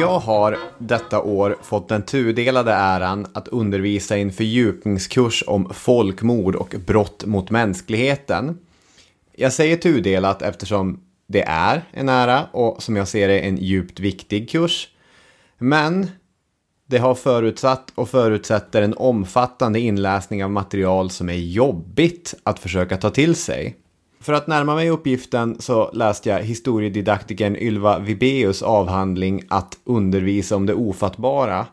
Jag har detta år fått den tudelade äran att undervisa i en fördjupningskurs om folkmord och brott mot mänskligheten. Jag säger tudelat eftersom det är en ära och som jag ser det en djupt viktig kurs. Men det har förutsatt och förutsätter en omfattande inläsning av material som är jobbigt att försöka ta till sig. För att närma mig uppgiften så läste jag historiedidaktikern Ylva Vibeus avhandling Att undervisa om det ofattbara.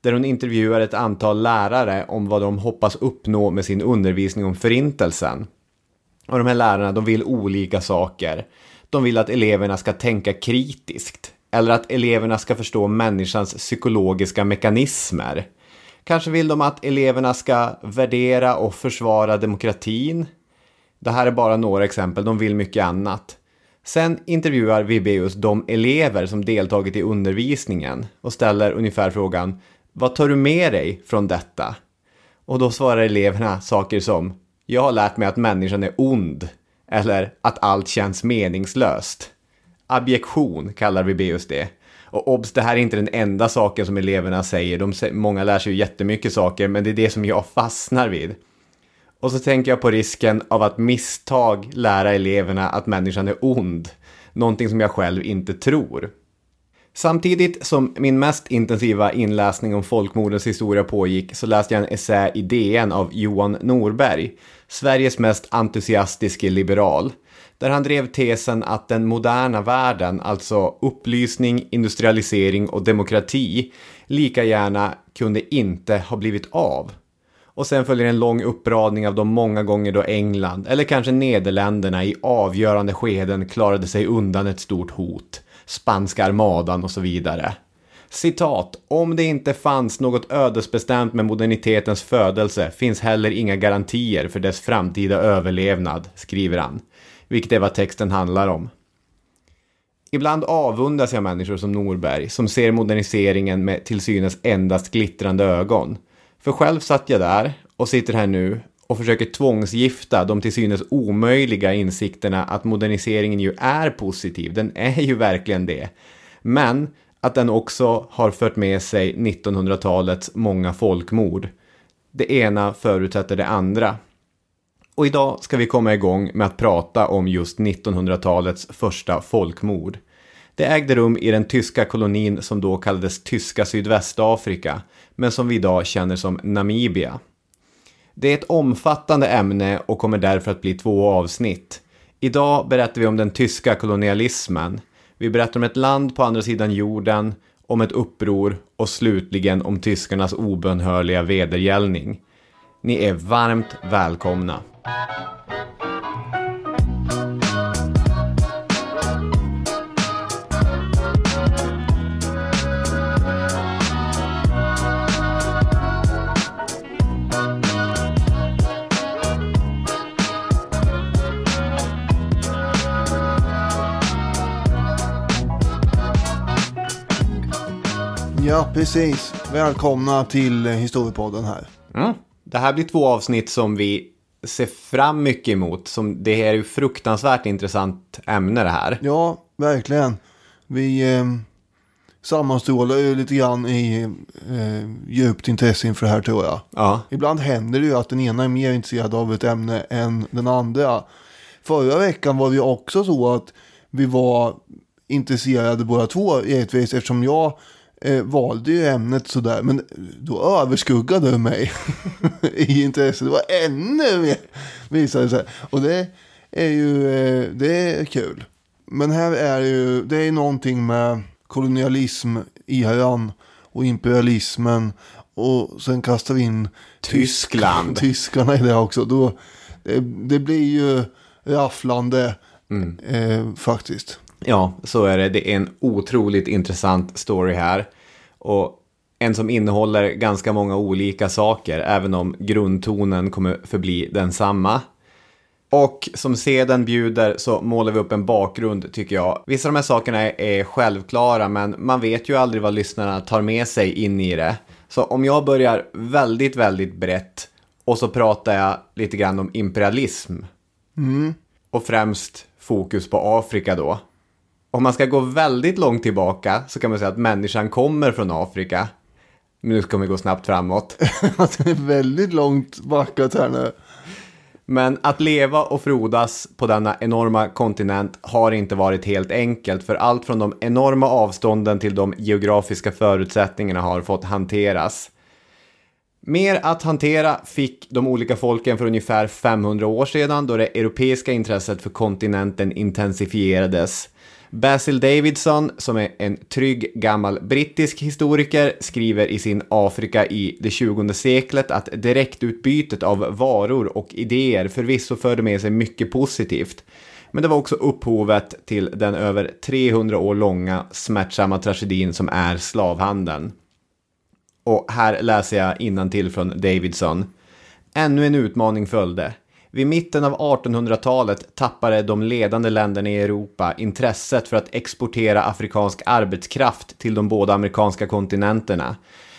Där hon intervjuar ett antal lärare om vad de hoppas uppnå med sin undervisning om förintelsen. Och de här lärarna de vill olika saker. De vill att eleverna ska tänka kritiskt. Eller att eleverna ska förstå människans psykologiska mekanismer. Kanske vill de att eleverna ska värdera och försvara demokratin. Det här är bara några exempel, de vill mycket annat. Sen intervjuar Vibeus de elever som deltagit i undervisningen och ställer ungefär frågan Vad tar du med dig från detta? Och då svarar eleverna saker som Jag har lärt mig att människan är ond eller att allt känns meningslöst. Abjektion kallar Vibeus det. Och obs, det här är inte den enda saken som eleverna säger. De, många lär sig ju jättemycket saker, men det är det som jag fastnar vid. Och så tänker jag på risken av att misstag lära eleverna att människan är ond. Någonting som jag själv inte tror. Samtidigt som min mest intensiva inläsning om folkmordens historia pågick så läste jag en essä i DN av Johan Norberg, Sveriges mest entusiastiske liberal, där han drev tesen att den moderna världen, alltså upplysning, industrialisering och demokrati, lika gärna kunde inte ha blivit av. Och sen följer en lång uppradning av de många gånger då England, eller kanske Nederländerna i avgörande skeden klarade sig undan ett stort hot. Spanska armadan och så vidare. Citat, om det inte fanns något ödesbestämt med modernitetens födelse finns heller inga garantier för dess framtida överlevnad, skriver han. Vilket är vad texten handlar om. Ibland avundas jag människor som Norberg, som ser moderniseringen med till synes endast glittrande ögon. För själv satt jag där och sitter här nu och försöker tvångsgifta de till synes omöjliga insikterna att moderniseringen ju är positiv, den är ju verkligen det. Men att den också har fört med sig 1900-talets många folkmord. Det ena förutsätter det andra. Och idag ska vi komma igång med att prata om just 1900-talets första folkmord. Det ägde rum i den tyska kolonin som då kallades Tyska Sydvästafrika, men som vi idag känner som Namibia. Det är ett omfattande ämne och kommer därför att bli två avsnitt. Idag berättar vi om den tyska kolonialismen. Vi berättar om ett land på andra sidan jorden, om ett uppror och slutligen om tyskarnas obönhörliga vedergällning. Ni är varmt välkomna. Ja, precis. Välkomna till eh, Historiepodden här. Mm. Det här blir två avsnitt som vi ser fram mycket emot. Som, det är ju fruktansvärt intressant ämne det här. Ja, verkligen. Vi eh, sammanstrålar ju lite grann i eh, djupt intresse inför det här tror jag. Ja. Ibland händer det ju att den ena är mer intresserad av ett ämne än den andra. Förra veckan var det ju också så att vi var intresserade båda två givetvis eftersom jag eh, valde ju ämnet sådär. Men då överskuggade det mig i intresse. Det var ännu mer visade sig. Och det är ju eh, det är kul. Men här är ju, det är någonting med kolonialism, eran och imperialismen. Och sen kastar vi in Tyskland. tyskarna i det också. Då, det, det blir ju rafflande Mm. eh, faktiskt. Ja, så är det. Det är en otroligt intressant story här. Och en som innehåller ganska många olika saker, även om grundtonen kommer förbli densamma. Och som seden bjuder så målar vi upp en bakgrund tycker jag. Vissa av de här sakerna är, självklara men man vet ju aldrig vad lyssnarna tar med sig in i det. Så om jag börjar väldigt, väldigt brett och så pratar jag lite grann om imperialism. Och främst fokus på Afrika då. Om man ska gå väldigt långt tillbaka så kan man säga att människan kommer från Afrika. Men nu ska vi gå snabbt framåt. Att det är väldigt långt backat här nu. Men att leva och frodas på denna enorma kontinent har inte varit helt enkelt för allt från de enorma avstånden till de geografiska förutsättningarna har fått hanteras. Mer att hantera fick de olika folken för ungefär 500 år sedan då det europeiska intresset för kontinenten intensifierades. Basil Davidson, som är en trygg gammal brittisk historiker, skriver i sin Afrika i det 20 seklet att direktutbytet av varor och idéer förvisso förde med sig mycket positivt. Men det var också upphovet till den över 300 år långa smärtsamma tragedin som är slavhandeln. Och här läser jag till från Davidson. Ännu en utmaning följde. Vid mitten av 1800-talet tappade de ledande länderna i Europa intresset för att exportera afrikansk arbetskraft till de båda amerikanska kontinenterna.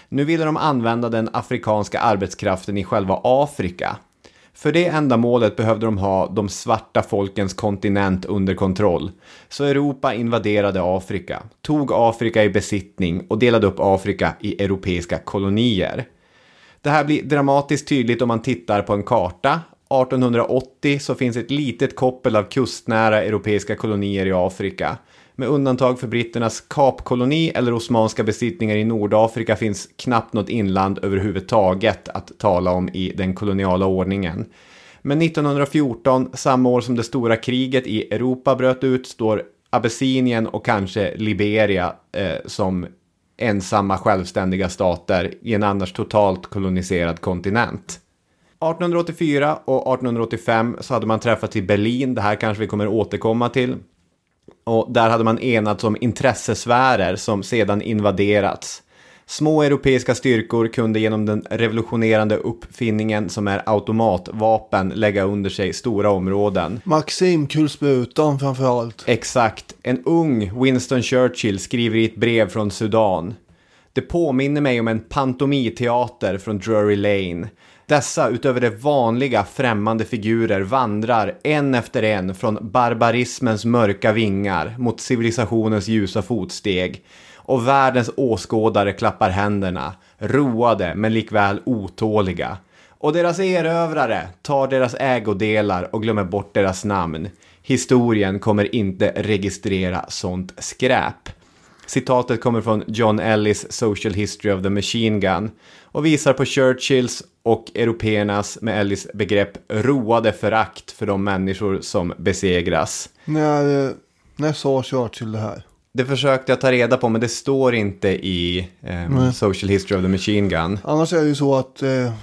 Nu ville de använda den afrikanska arbetskraften i själva Afrika. För det ändamålet behövde de ha de svarta folkens kontinent under kontroll. Så Europa invaderade Afrika, tog Afrika i besittning och delade upp Afrika i europeiska kolonier. Det här blir dramatiskt tydligt om man tittar på en karta 1880 så finns ett litet koppel av kustnära europeiska kolonier i Afrika. Med undantag för britternas Kapkoloni eller osmanska besittningar i Nordafrika finns knappt något inland överhuvudtaget att tala om i den koloniala ordningen. Men 1914, samma år som det stora kriget i Europa bröt ut, står Abessinien och kanske Liberia eh, som ensamma självständiga stater i en annars totalt koloniserad kontinent. 1884 och 1885 så hade man träffats i Berlin. Det här kanske vi kommer återkomma till. Och där hade man enats om intressesfärer som sedan invaderats. Små europeiska styrkor kunde genom den revolutionerande uppfinningen som är automatvapen lägga under sig stora områden. Maximkulsprutan framförallt. Exakt. En ung Winston Churchill skriver i ett brev från Sudan. Det påminner mig om en pantomiteater från Drury Lane. Dessa, utöver det vanliga främmande figurer, vandrar en efter en från barbarismens mörka vingar mot civilisationens ljusa fotsteg. Och världens åskådare klappar händerna, roade men likväl otåliga. Och deras erövrare tar deras ägodelar och glömmer bort deras namn. Historien kommer inte registrera sånt skräp. Citatet kommer från John Ellis Social History of the Machine Gun och visar på Churchills och européernas, med Ellis begrepp, roade förakt för de människor som besegras. När, när sa Churchill det här? Det försökte jag ta reda på, men det står inte i eh, Social History of the Machine Gun. Annars är det ju så att eh,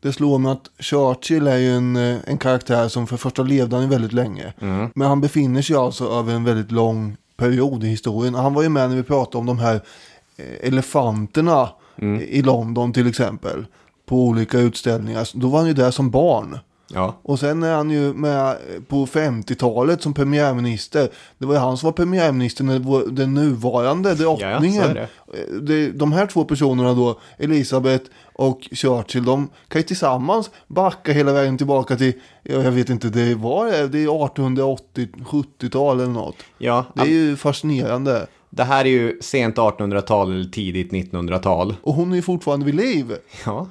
det slår mig att Churchill är ju en, eh, en karaktär som för första levde han väldigt länge. Mm. Men han befinner sig alltså över en väldigt lång period i historien. Han var ju med när vi pratade om de här eh, elefanterna Mm. i London till exempel. På olika utställningar. Då var han ju där som barn. Ja, Och sen är han ju med på 50-talet som premiärminister. Det var ju han som var premiärminister när den nuvarande ja, drottningen. det. det, de här två personerna då, Elisabeth och Churchill, de kan ju tillsammans backa hela vägen tillbaka till, ja, jag vet inte, det var det, det är 1880-70-tal eller något. Ja, Det är ju fascinerande. Det här är ju sent 1800-tal eller tidigt 1900-tal. Och hon är ju fortfarande vid liv. Ja,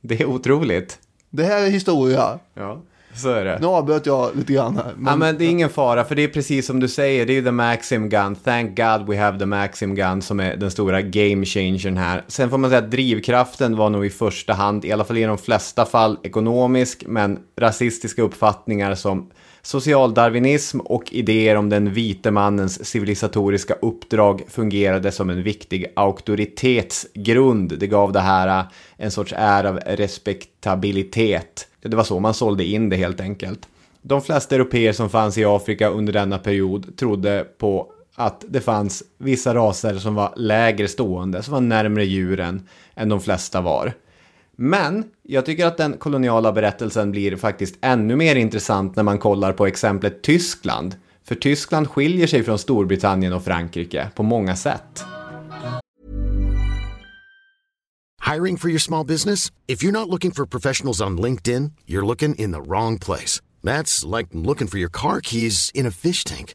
det är otroligt. Det här är historia. Ja, så är det. Nu avbröt jag lite grann här. Ja, men det är ingen fara, för det är precis som du säger, det är ju the Maxim Gun. Thank God we have the Maxim Gun som är den stora game changern här. Sen får man säga att drivkraften var nog i första hand, i alla fall i de flesta fall, ekonomisk, men rasistiska uppfattningar som socialdarwinism och idéer om den vite mannens civilisatoriska uppdrag fungerade som en viktig auktoritetsgrund. Det gav det här äh, en sorts är av respektabilitet. Det var så man sålde in det helt enkelt. De flesta europeer som fanns i Afrika under denna period trodde på att det fanns vissa raser som var lägre stående, som var närmre djuren än de flesta var. Men jag tycker att den koloniala berättelsen blir faktiskt ännu mer intressant när man kollar på exemplet Tyskland. För Tyskland skiljer sig från Storbritannien och Frankrike på många sätt. Hiring for your small business? If you're not looking for professionals on LinkedIn, you're looking in the wrong place. That's like looking for your car keys in a fish tank.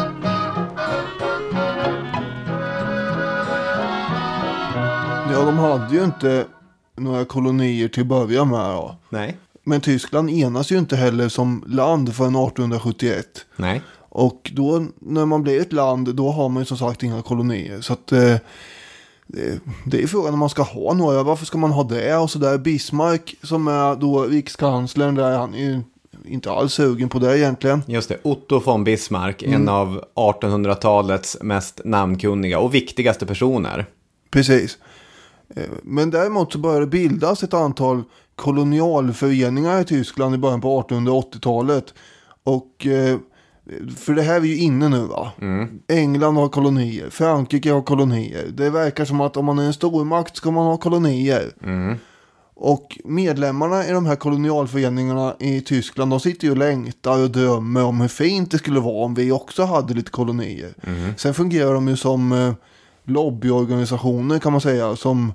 Ja, de hade ju inte några kolonier till att börja med. Då. Nej. Men Tyskland enas ju inte heller som land förrän 1871. Nej. Och då när man blir ett land då har man ju som sagt inga kolonier. Så att eh, det, är frågan om man ska ha några. Varför ska man ha det? Och så där Bismarck som är då rikskanslern där han är ju inte alls sugen på det egentligen. Just det, Otto von Bismarck, en av 1800-talets mest namnkunniga och viktigaste personer. Precis. Eh, Men däremot så började det bildas ett antal kolonialföreningar i Tyskland i början på 1880-talet. Och eh, för det här är ju inne nu va. England har kolonier, Frankrike har kolonier. Det verkar som att om man är en stormakt ska man ha kolonier. Och medlemmarna i de här kolonialföreningarna i Tyskland, de sitter ju och längtar och drömmer om hur fint det skulle vara om vi också hade lite kolonier. Sen fungerar de ju som eh, lobbyorganisationer kan man säga, som,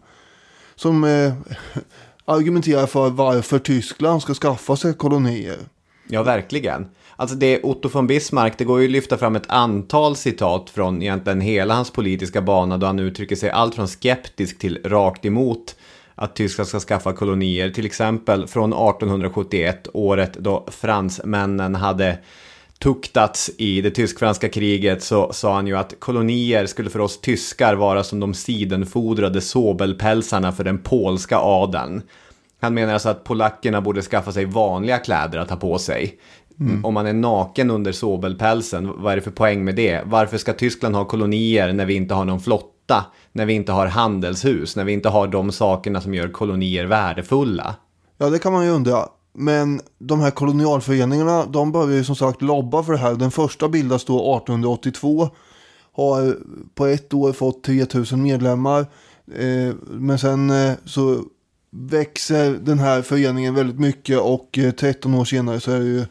som eh, argumenterar för varför Tyskland ska skaffa sig kolonier. Ja, verkligen. Alltså det Otto von Bismarck, det går ju att lyfta fram ett antal citat från egentligen hela hans politiska bana då han uttrycker sig allt från skeptisk till rakt emot att Tyskland ska skaffa kolonier. Till exempel från 1871, året då fransmännen hade tuktats i det tysk-franska kriget så sa han ju att kolonier skulle för oss tyskar vara som de sidenfodrade sobelpälsarna för den polska adeln. Han menar alltså att polackerna borde skaffa sig vanliga kläder att ha på sig. Om man är naken under sobelpälsen, vad är det för poäng med det? Varför ska Tyskland ha kolonier när vi inte har någon flotta? När vi inte har handelshus? När vi inte har de sakerna som gör kolonier värdefulla? Ja, det kan man ju undra. Men de här kolonialföreningarna, de börjar ju som sagt lobba för det här. Den första bildas då 1882. Har på ett år fått 3000 medlemmar. Eh, men sen eh, så växer den här föreningen väldigt mycket och eh, 13 år senare så är det ju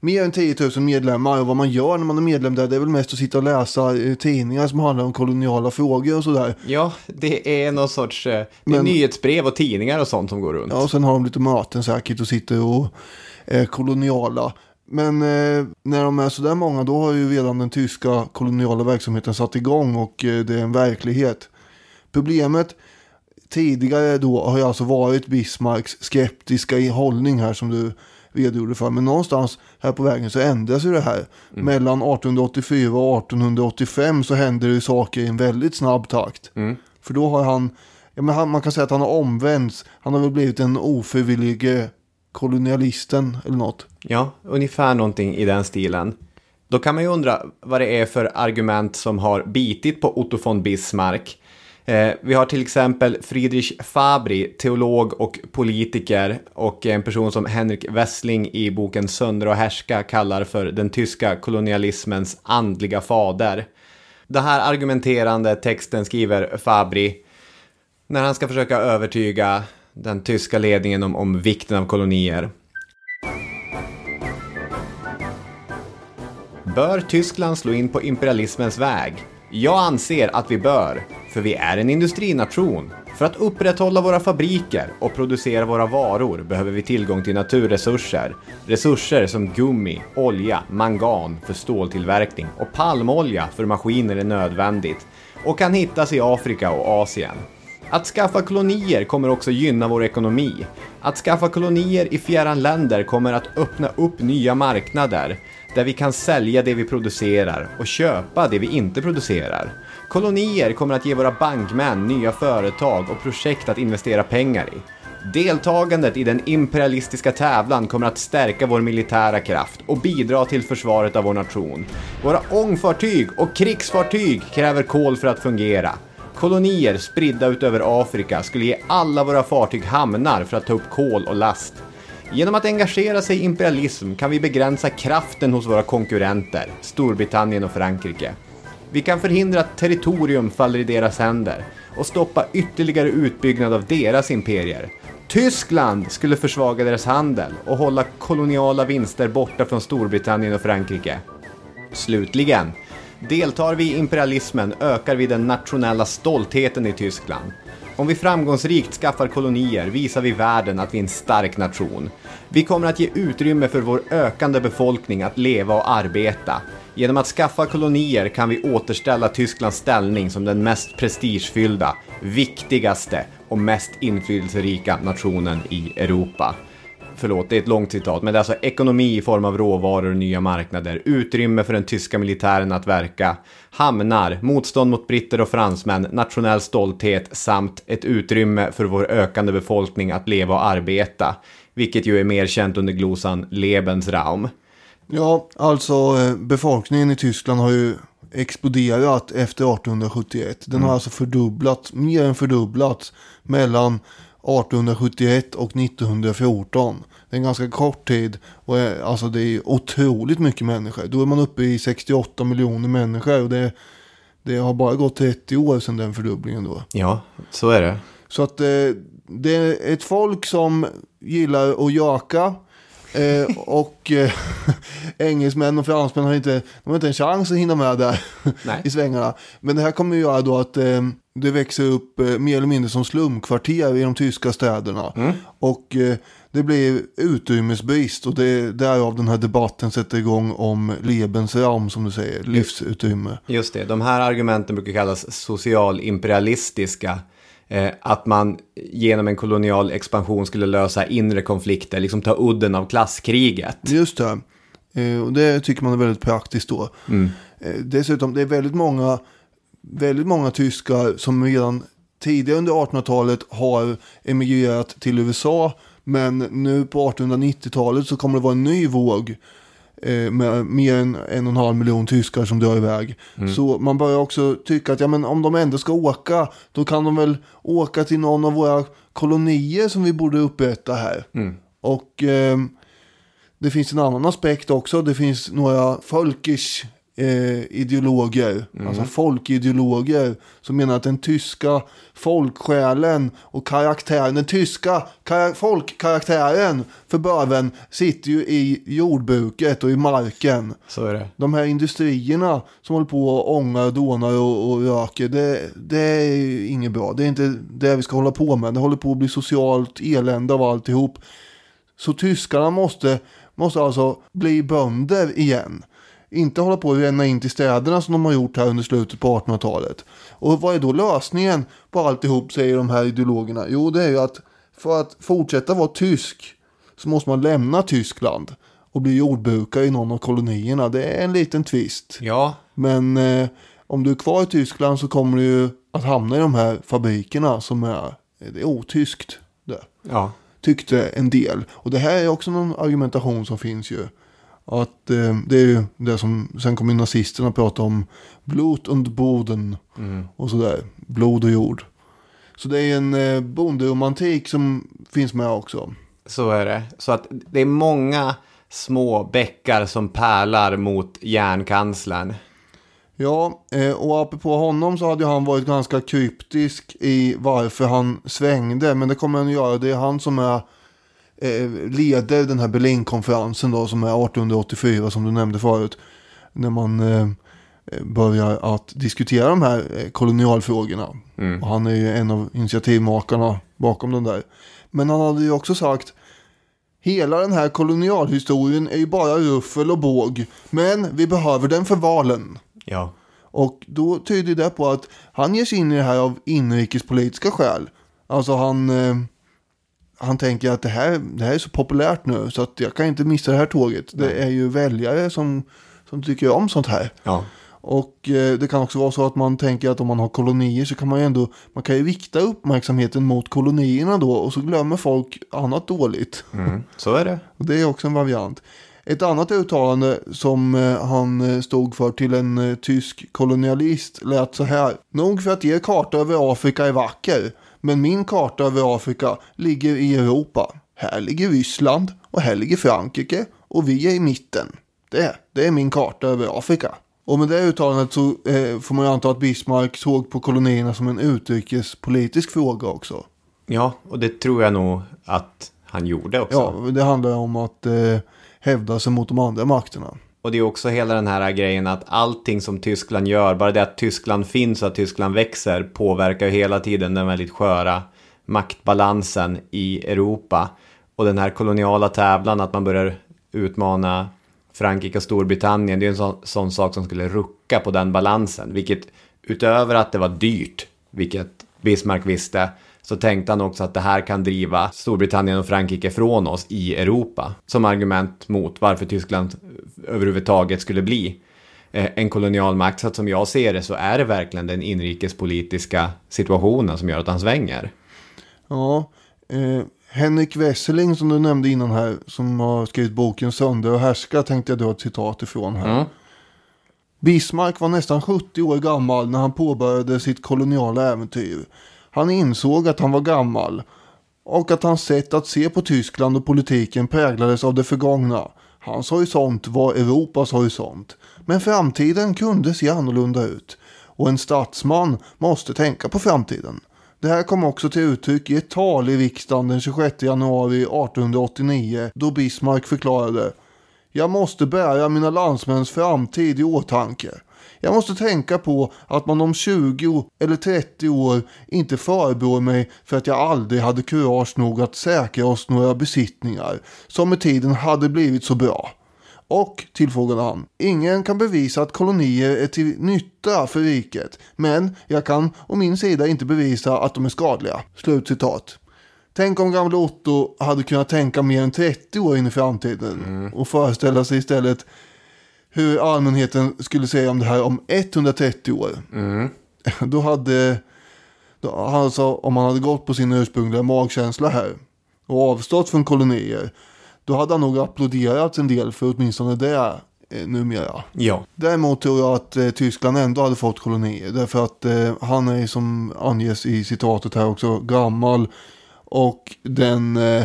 mer än 10 000 medlemmar. Och vad man gör när man är medlem där det är väl mest att sitta och läsa eh, tidningar som handlar om koloniala frågor och sådär. Ja, det är någon sorts eh, det är Men- nyhetsbrev och tidningar och sånt som går runt. Ja, och sen har de lite möten säkert och sitter och är koloniala. Men eh, när de är sådär många då har ju redan den tyska koloniala verksamheten satt igång och eh, det är en verklighet. Problemet tidigare då har ju alltså varit Bismarcks skeptiska hållning här som du redogjorde för. Men någonstans här på vägen så ändras ju det här. Mellan 1884 och 1885 så händer det ju saker i en väldigt snabb takt. För då har han, ja men han, man kan säga att han har omvänts. Han har väl blivit en ofrivillig eh, kolonialisten eller något. Ja, ungefär någonting i den stilen. Då kan man ju undra vad det är för argument som har bitit på Otto von Bismarck. Eh, vi har till exempel Friedrich Fabri, teolog och politiker och en person som Henrik Wessling i boken Söndra och härska kallar för den tyska kolonialismens andliga fader. Den här argumenterande texten skriver Fabri när han ska försöka övertyga den tyska ledningen om, om vikten av kolonier. Bör Tyskland slå in på imperialismens väg? Jag anser att vi bör, för vi är en industrination. För att upprätthålla våra fabriker och producera våra varor behöver vi tillgång till naturresurser. Resurser som gummi, olja, mangan för ståltillverkning och palmolja för maskiner är nödvändigt och kan hittas i Afrika och Asien. Att skaffa kolonier kommer också gynna vår ekonomi. Att skaffa kolonier i fjärran länder kommer att öppna upp nya marknader där vi kan sälja det vi producerar och köpa det vi inte producerar. Kolonier kommer att ge våra bankmän nya företag och projekt att investera pengar i. Deltagandet i den imperialistiska tävlan kommer att stärka vår militära kraft och bidra till försvaret av vår nation. Våra ångfartyg och krigsfartyg kräver kol för att fungera. Kolonier spridda utöver Afrika skulle ge alla våra fartyg hamnar för att ta upp kol och last. Genom att engagera sig i imperialism kan vi begränsa kraften hos våra konkurrenter, Storbritannien och Frankrike. Vi kan förhindra att territorium faller i deras händer och stoppa ytterligare utbyggnad av deras imperier. Tyskland skulle försvaga deras handel och hålla koloniala vinster borta från Storbritannien och Frankrike. Slutligen, deltar vi i imperialismen ökar vi den nationella stoltheten i Tyskland. Om vi framgångsrikt skaffar kolonier visar vi världen att vi är en stark nation. Vi kommer att ge utrymme för vår ökande befolkning att leva och arbeta. Genom att skaffa kolonier kan vi återställa Tysklands ställning som den mest prestigefyllda, viktigaste och mest inflytelserika nationen i Europa. Förlåt, det är ett långt citat, men det är alltså ekonomi i form av råvaror och nya marknader, utrymme för den tyska militären att verka, hamnar, motstånd mot britter och fransmän, nationell stolthet samt ett utrymme för vår ökande befolkning att leva och arbeta, vilket ju är mer känt under glosan Lebensraum. Ja, alltså eh, befolkningen i Tyskland har ju exploderat efter 1871. Den har alltså fördubblats, mer än fördubblats mellan 1871 och 1914. Det är en ganska kort tid och är, alltså det är otroligt mycket människor. Då är man uppe i 68 miljoner människor och det, det har bara gått 30 år sedan den fördubblingen då. Ja, så är det. Så att eh, det är ett folk som gillar att jaka. Eh, och eh, engelsmän och fransmän har inte, de har inte en chans att hinna med där i svängarna. Men det här kommer ju göra då att eh, det växer upp eh, mer eller mindre som slumkvarter i de tyska städerna. Och eh, det blir utrymmesbrist och det är därav den här debatten sätter igång om Lebensraum som du säger, livsutrymme. Just det, de här argumenten brukar kallas socialimperialistiska. Eh, att man genom en kolonial expansion skulle lösa inre konflikter, liksom ta udden av klasskriget. Just det. Eh, och det tycker man är väldigt praktiskt då. Eh, dessutom, det är väldigt många, väldigt många tyskar som redan tidigare under 1800-talet har emigrerat till USA. Men nu på 1890-talet så kommer det vara en ny våg eh, med mer än en och en halv miljon tyskar som drar iväg. Så man börjar också tycka att ja, men om de ändå ska åka, då kan de väl åka till någon av våra kolonier som vi borde upprätta här. Och ehm, det finns en annan aspekt också. Det finns några folkish eh, ideologer, alltså folkideologer, som menar att den tyska folksjälen och karaktären, den tyska kar- folkkaraktären för böven sitter ju i jordbruket och i marken. Så är det. De här industrierna som håller på och ångar, dånar och, och röker, det, det är inget bra. Det är inte det vi ska hålla på med. Det håller på att bli socialt elände av alltihop. Så tyskarna måste, måste alltså bli bönder igen. Inte hålla på att ränna in till städerna som de har gjort här under slutet på 1800-talet. Och vad är då lösningen på alltihop säger de här ideologerna? Jo, det är ju att för att fortsätta vara tysk så måste man lämna Tyskland och bli jordbrukare i någon av kolonierna. Det är en liten twist. Ja, Men eh, om du är kvar i Tyskland så kommer du ju att hamna i de här fabrikerna som är, det är otyskt. Det ja. tyckte en del. Och det här är också någon argumentation som finns ju. Att eh, det är ju det som, sen kommer nazisterna prata om Blut und Boden och sådär. Blod och jord. Så det är en eh, bonderomantik som finns med också. Så är det. Så att det är många små bäckar som pärlar mot järnkanslern. Ja, eh, och apropå honom så hade han varit ganska kryptisk i varför han svängde. Men det kommer han att göra. Det är han som är leder den här Berlinkonferensen då som är 1884 som du nämnde förut. när man eh, börjar att diskutera de här eh, kolonialfrågorna. Mm. Och han är ju en av initiativmakarna bakom den där. Men han hade ju också sagt Hela den här kolonialhistorien är ju bara ruffel och båg. Men vi behöver den för valen. Ja. Och då tyder det på att han ger sig in i det här av inrikespolitiska skäl. Alltså han, eh, han tänker att det här, det här är så populärt nu så att jag kan inte missa det här tåget. Det är ju väljare som, som tycker om sånt här. Ja. Och eh, det kan också vara så att man tänker att om man har kolonier så kan man ju ändå, man kan ju vikta uppmärksamheten mot kolonierna då och så glömmer folk annat dåligt. Mm. Så är det. Och det är också en variant. Ett annat uttalande som eh, han eh, stod för till en tysk kolonialist lät så här. Nog för att er karta över Afrika är vacker, men min karta över Afrika ligger i Europa. Här ligger Ryssland och här ligger Frankrike och vi är i mitten. Det, det är min karta över Afrika. Och med det uttalandet så eh, får man ju anta att Bismarck såg på kolonierna som en utrikespolitisk fråga också. Ja, och det tror jag nog att han gjorde också. Ja, det handlar om att eh, hävda sig mot de andra makterna. Och det är också hela den här grejen att allting som Tyskland gör, bara det att Tyskland finns och att Tyskland växer påverkar ju hela tiden den väldigt sköra maktbalansen i Europa. Och den här koloniala tävlan, att man börjar utmana Frankrike och Storbritannien, det är en sån, sån sak som skulle rucka på den balansen. Vilket utöver att det var dyrt, vilket Bismarck visste, så tänkte han också att det här kan driva Storbritannien och Frankrike från oss i Europa. Som argument mot varför Tyskland överhuvudtaget skulle bli eh, en kolonialmakt. Så att som jag ser det så är det verkligen den inrikespolitiska situationen som gör att han svänger. Ja, eh, Henrik Wesseling som du nämnde innan här, som har skrivit boken Sönder och härska, tänkte jag dra ett citat ifrån här. Mm. Bismarck var nästan 70 år gammal när han påbörjade sitt koloniala äventyr. Han insåg att han var gammal och att hans sätt att se på Tyskland och politiken präglades av det förgångna. Hans horisont var Europas horisont. Men framtiden kunde se annorlunda ut. Och en statsman måste tänka på framtiden. Det här kom också till uttryck i ett tal i riksdagen den 26 januari 1889 då Bismarck förklarade Jag måste bära mina landsmäns framtid i åtanke. Jag måste tänka på att man om 20 eller 30 år inte förberår mig för att jag aldrig hade kurage nog att säkra oss några besittningar som med tiden hade blivit så bra. Och, tillfogade han, ingen kan bevisa att kolonier är till nytta för riket, men jag kan å min sida inte bevisa att de är skadliga. Slutcitat. Tänk om gamle Otto hade kunnat tänka mer än 30 år in i framtiden och föreställa sig istället hur allmänheten skulle säga om det här om 130 år. Då hade, då, alltså, om man hade gått på sin ursprungliga magkänsla här och avstått från kolonier, då hade han nog applåderats en del för åtminstone det eh, numera. Ja. Däremot tror jag att eh, Tyskland ändå hade fått kolonier. Därför att eh, han är som anges i citatet här också gammal. Och den eh,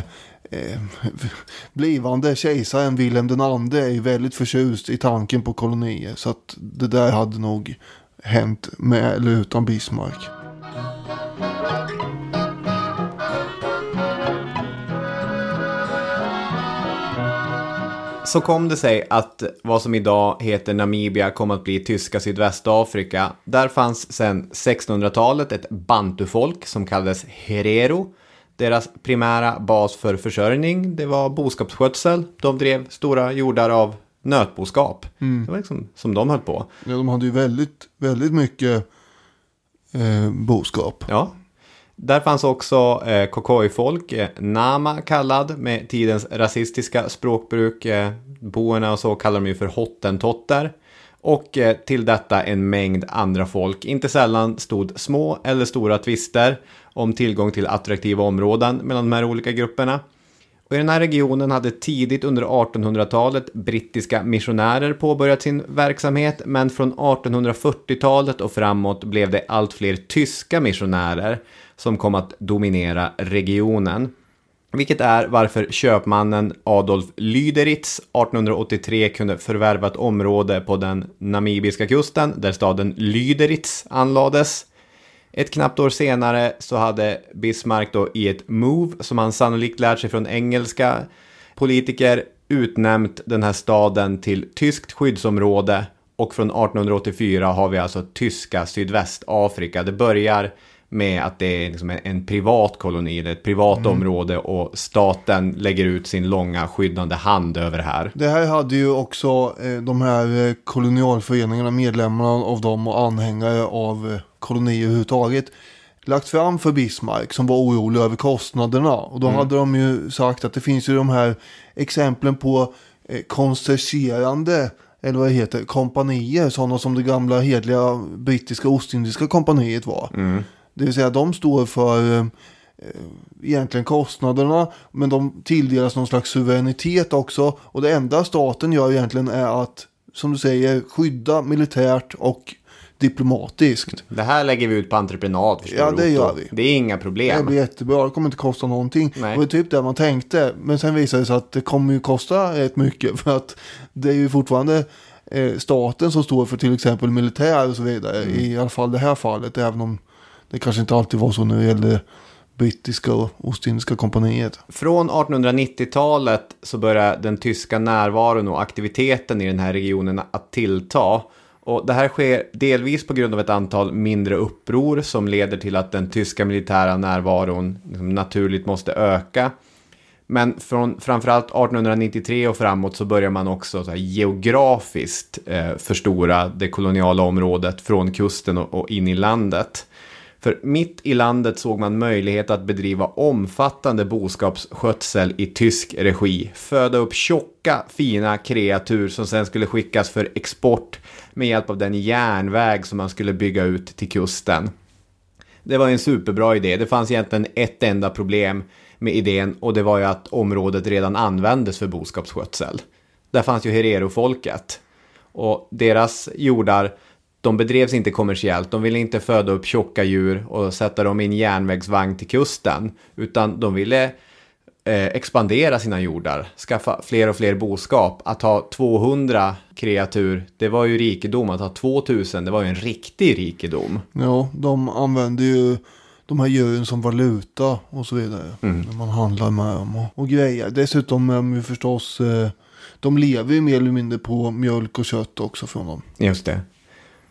eh, blivande kejsaren Wilhelm den andre är ju väldigt förtjust i tanken på kolonier. Så att det där hade nog hänt med eller utan Bismarck. Så kom det sig att vad som idag heter Namibia kom att bli tyska Sydvästafrika. Där fanns sedan 1600-talet ett bantufolk som kallades herero. Deras primära bas för försörjning, det var boskapsskötsel. De drev stora jordar av nötboskap. Det var liksom som de höll på. Ja, de hade ju väldigt, väldigt mycket eh, boskap. Ja. Där fanns också eh, Kokoi-folk, eh, Nama kallad med tidens rasistiska språkbruk. Eh, boerna och så kallar de ju för hottentotter. Och eh, till detta en mängd andra folk. Inte sällan stod små eller stora tvister om tillgång till attraktiva områden mellan de här olika grupperna. Och I den här regionen hade tidigt under 1800-talet brittiska missionärer påbörjat sin verksamhet, men från 1840-talet och framåt blev det allt fler tyska missionärer som kom att dominera regionen. Vilket är varför köpmannen Adolf Lüderitz 1883 kunde förvärva ett område på den namibiska kusten där staden Lüderitz anlades. Ett knappt år senare så hade Bismarck då i ett move som han sannolikt lärt sig från engelska politiker utnämnt den här staden till tyskt skyddsområde Och från 1884 har vi alltså tyska Sydvästafrika. Det börjar med att det är liksom en, en privat koloni, eller ett privat Mm. område och staten lägger ut sin långa skyddande hand över det här. Det här hade ju också eh, de här eh, kolonialföreningarna, medlemmarna av dem och anhängare av eh, kolonier överhuvudtaget lagt fram för Bismarck som var orolig över kostnaderna. Och då hade de ju sagt att det finns ju de här exemplen på eh, konsercerande eller vad det heter, kompanier, sådana som det gamla hedliga brittiska ostindiska kompaniet var. Det vill säga de står för eh, egentligen kostnaderna. Men de tilldelas någon slags suveränitet också. Och det enda staten gör egentligen är att, som du säger, skydda militärt och diplomatiskt. Det här lägger vi ut på entreprenad. Förstår Ja, det gör vi. Det är inga Det problem. blir jättebra, det kommer inte kosta någonting. Nej. Det var typ det man tänkte. Men sen visade det sig att det kommer ju kosta rätt mycket. För att det är ju fortfarande eh, staten som står för till exempel militär och så vidare. Mm. I alla fall det här fallet. Även om det kanske inte alltid var så när det gällde brittiska och ostindiska kompaniet. Från 1890-talet så börjar den tyska närvaron och aktiviteten i den här regionen att tillta. Och det här sker delvis på grund av ett antal mindre uppror som leder till att den tyska militära närvaron liksom naturligt måste öka. Men från framförallt 1893 och framåt så börjar man också så här, geografiskt eh, förstora det koloniala området från kusten och, och in i landet. För mitt i landet såg man möjlighet att bedriva omfattande boskapsskötsel i tysk regi. Föda upp tjocka, fina kreatur som sen skulle skickas för export med hjälp av den järnväg som man skulle bygga ut till kusten. Det var en superbra idé. Det fanns egentligen ett enda problem med idén och det var ju att området redan användes för boskapsskötsel. Där fanns ju Herero-folket. Och deras jordar, de bedrevs inte kommersiellt. De ville inte föda upp tjocka djur och sätta dem i en järnvägsvagn till kusten. Utan de ville eh, expandera sina jordar, skaffa fler och fler boskap. Att ha 200 kreatur, det var ju rikedom. Att ha 2000, det var ju en riktig rikedom. Ja, de använder ju de här djuren som valuta och så vidare. När man handlar med dem och, och grejer. Dessutom är de ju förstås, eh, de lever ju mer eller mindre på mjölk och kött också från dem. Just det.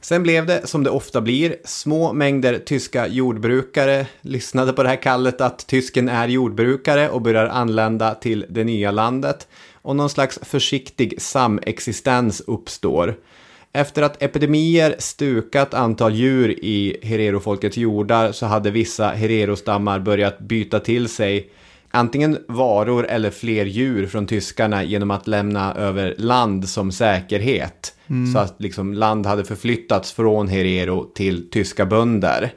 Sen blev det, som det ofta blir, små mängder tyska jordbrukare lyssnade på det här kallet att tysken är jordbrukare och börjar anlända till det nya landet. Och någon slags försiktig samexistens uppstår. Efter att epidemier stukat antal djur i hererofolkets jordar så hade vissa hererostammar börjat byta till sig antingen varor eller fler djur från tyskarna genom att lämna över land som säkerhet. Så att liksom land hade förflyttats från Herero till tyska bönder.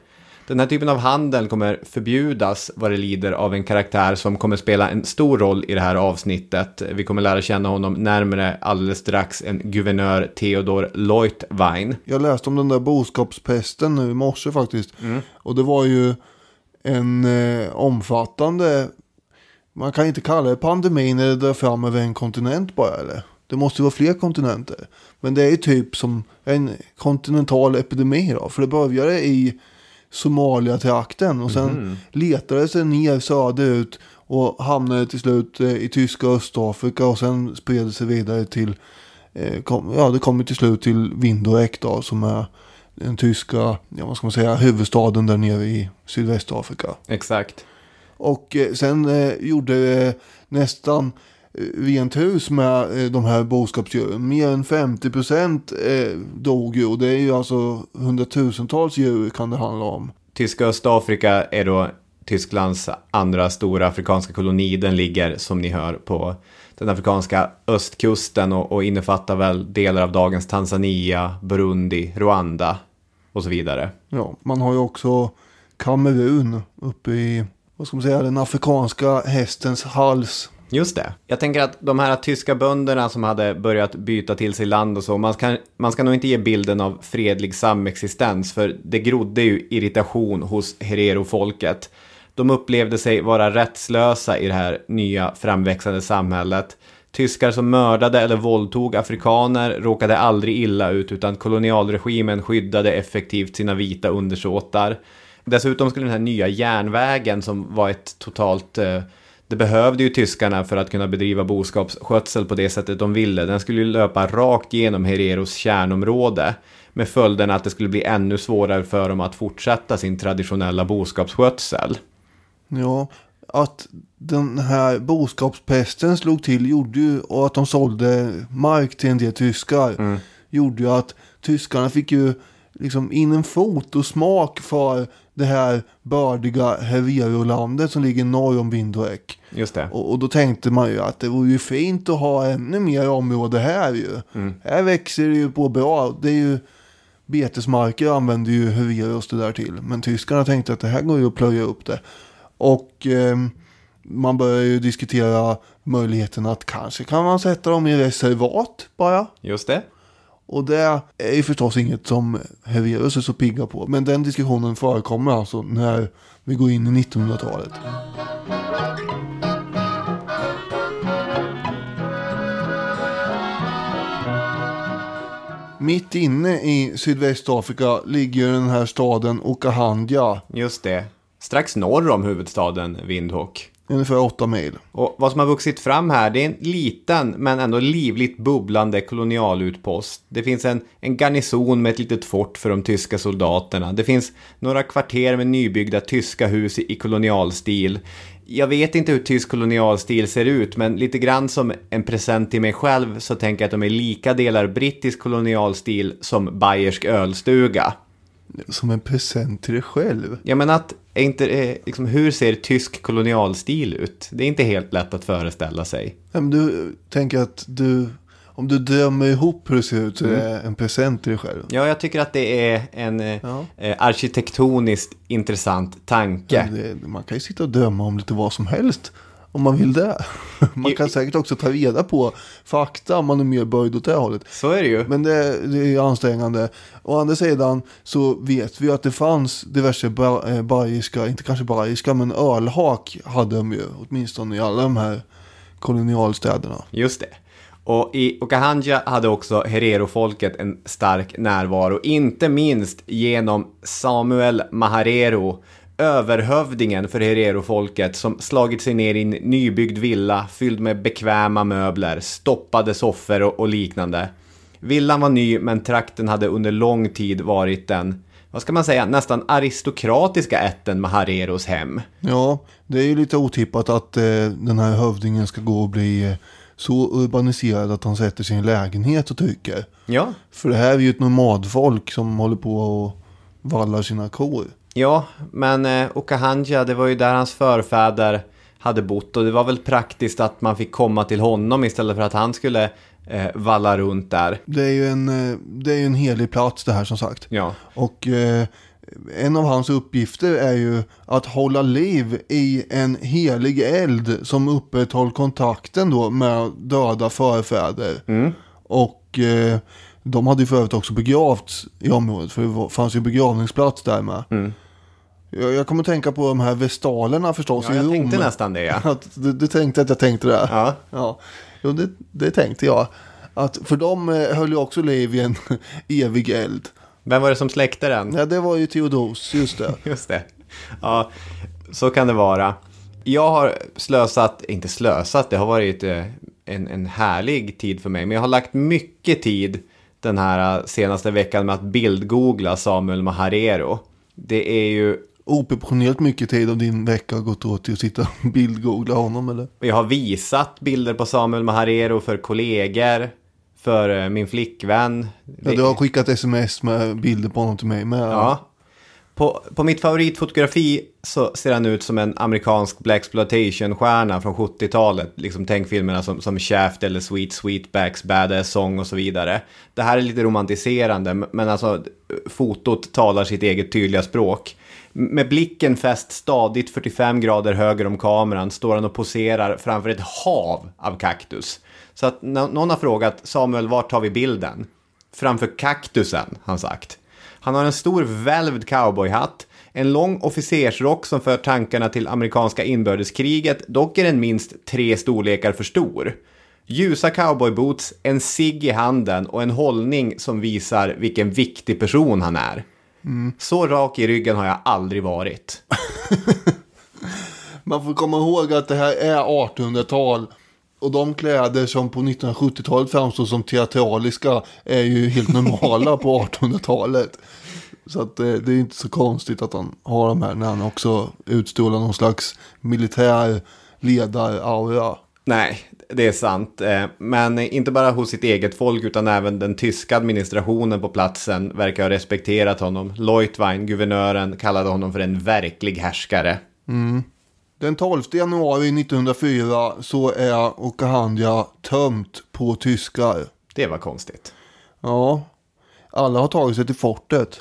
Den här typen av handel kommer förbjudas vad det lider av en karaktär som kommer spela en stor roll i det här avsnittet. Vi kommer lära känna honom närmare alldeles strax, en guvernör Theodor Leutwein. Jag läste om den där boskapspesten nu i morse faktiskt. Och det var ju en eh, omfattande, man kan inte kalla det pandemi när det drar fram över en kontinent bara eller? Det måste ju vara fler kontinenter. Men det är ju typ som en kontinental epidemi då. För det började i Somalia-trakten och sen letade sig ner söderut och hamnade till slut eh, i tyska Östafrika och sen spred det sig vidare till eh, kom, ja, det kommer till slut till Windhoek då, som är den tyska, ja, vad ska man säga, huvudstaden där nere i Sydvästafrika. Exakt. Och eh, sen eh, gjorde eh, nästan rent hus med de här boskapsdjuren. Mer än 50 procent dog ju och det är ju alltså hundratusentals djur kan det handla om. Tyska Östafrika är då Tysklands andra stora afrikanska koloni. Den ligger som ni hör på den afrikanska östkusten och, och innefattar väl delar av dagens Tanzania, Burundi, Rwanda och så vidare. Ja, man har ju också Kamerun uppe i, vad ska man säga, den afrikanska hästens hals. Just det. Jag tänker att de här tyska bönderna som hade börjat byta till sig land och så, man ska, man ska nog inte ge bilden av fredlig samexistens, för det grodde ju irritation hos Herero-folket. De upplevde sig vara rättslösa i det här nya framväxande samhället. Tyskar som mördade eller våldtog afrikaner råkade aldrig illa ut utan kolonialregimen skyddade effektivt sina vita undersåtar. Dessutom skulle den här nya järnvägen som var ett totalt eh, Det behövde ju tyskarna för att kunna bedriva boskapsskötsel på det sättet de ville. Den skulle ju löpa rakt genom Hereros kärnområde med följden att det skulle bli ännu svårare för dem att fortsätta sin traditionella boskapsskötsel. Ja, att den här boskapspesten slog till gjorde ju, och att de sålde mark till en del tyskar, gjorde ju att tyskarna fick ju liksom in en fot och smak för det här bördiga Herero-landet som ligger norr om Windhoek. Just det. Och, och då tänkte man ju att det vore ju fint att ha ännu mer område här ju. Här växer det ju på bra. Det är ju betesmarker använder ju Hereros det där till. Men tyskarna tänkte att det här går ju att plöja upp det. Och ehm, man börjar ju diskutera möjligheten att kanske kan man sätta dem i reservat bara. Just det. Och det är ju förstås inget som Hereros är så pigga på. Men den diskussionen förekommer alltså när vi går in i 1900-talet. Mitt inne i Sydvästafrika ligger den här staden Okahandja. Just det. Strax norr om huvudstaden Windhoek. Ungefär åtta mil. Och vad som har vuxit fram här, det är en liten men ändå livligt bubblande kolonialutpost. Det finns en, en garnison med ett litet fort för de tyska soldaterna. Det finns några kvarter med nybyggda tyska hus i, i kolonialstil. Jag vet inte hur tysk kolonialstil ser ut, men lite grann som en present till mig själv så tänker jag att de är lika delar brittisk kolonialstil som bayersk ölstuga. Som en present till dig själv. Ja men att, är inte, eh, liksom, hur ser tysk kolonialstil ut? Det är inte helt lätt att föreställa sig. Ja, men du tänker att du, om du drömmer ihop hur det ser ut så är det en present till dig själv. Ja, jag tycker att det är en eh, Ja. eh, arkitektoniskt intressant tanke. Det, man kan ju sitta och drömma om lite vad som helst. Om man vill det. Man kan säkert också ta reda på fakta om man är mer böjd åt det hållet. Så är det ju. Men det, det är ansträngande. Å andra sidan så vet vi att det fanns diverse ba- eh, inte kanske bajriska, men ölhak hade de ju. Åtminstone i alla de här kolonialstäderna. Just det. Och i Okahanja hade också Herero-folket en stark närvaro, inte minst genom Samuel Maharero, överhövdingen för Herero-folket som slagit sig ner i en nybyggd villa fylld med bekväma möbler, stoppade soffor och, och liknande. Villan var ny, men trakten hade under lång tid varit den, vad ska man säga, nästan aristokratiska ätten Mahareros hem. Ja, det är ju lite otippat att eh, den här hövdingen ska gå och bli eh, så urbaniserad att han sätter sin lägenhet och trycker. Ja, För det här är ju ett nomadfolk som håller på och vallar sina kor. Ja, men eh, Okahanja, det var ju där hans förfäder hade bott och det var väl praktiskt att man fick komma till honom istället för att han skulle eh, valla runt där. Det är ju en, eh, det är en helig plats det här som sagt. Ja, Och eh, en av hans uppgifter är ju att hålla liv i en helig eld som upprätthåller kontakten då med döda förfäder. Och eh, de hade ju förut också begravts i området för det fanns ju begravningsplats där med. Jag, jag kommer tänka på de här vestalerna förstås ja i jag tänkte nästan det ja. Du, du tänkte att jag tänkte det? Ja. ja. Jo, det, det tänkte jag. Att för de eh, höll ju också liv i en evig eld. Vem var det som släckte den? Ja, det var ju Theodos, just det. Just det. Ja, så kan det vara. Jag har slösat, inte slösat, det har varit eh, en, en härlig tid för mig. Men jag har lagt mycket tid den här eh, senaste veckan med att bildgoogla Samuel Maharero. Det är ju Oproportionerligt mycket tid av din vecka har gått åt till att sitta och bildgoogla honom eller? Jag har visat bilder på Samuel Maharero för kollegor, för eh, min flickvän. Ja, du har skickat sms med bilder på honom till mig med. Ja. På, på mitt favoritfotografi så ser han ut som en amerikansk blaxploitation-stjärna från 70-talet. Liksom tänk filmerna som, som Shaft eller Sweet Sweetbacks, Badass Song och så vidare. Det här är lite romantiserande, men alltså fotot talar sitt eget tydliga språk. Med blicken fäst stadigt 45 grader höger om kameran står han och poserar framför ett hav av kaktus. Så att någon har frågat Samuel, vart tar vi bilden? Framför kaktusen, han sagt. Han har en stor välvd cowboyhatt, en lång officersrock som för tankarna till amerikanska inbördeskriget, dock är den minst tre storlekar för stor. Ljusa cowboyboots, en cigg i handen och en hållning som visar vilken viktig person han är. Så rak i ryggen har jag aldrig varit. Man får komma ihåg att det här är 1800-tal. Och de kläder som på 1970-talet framstår som teatraliska är ju helt normala på 1800-talet. Så att det, det är inte så konstigt att han har de här när han också utstrålar någon slags militär ledaraura. Nej, det är sant. Eh, Men inte bara hos sitt eget folk utan även den tyska administrationen på platsen verkar ha respekterat honom. Leutwein, guvernören, kallade honom för en verklig härskare. Den 12 januari 1904 så är Okahandja tömt på tyskar. Det var konstigt. Ja, alla har tagit sig till fortet.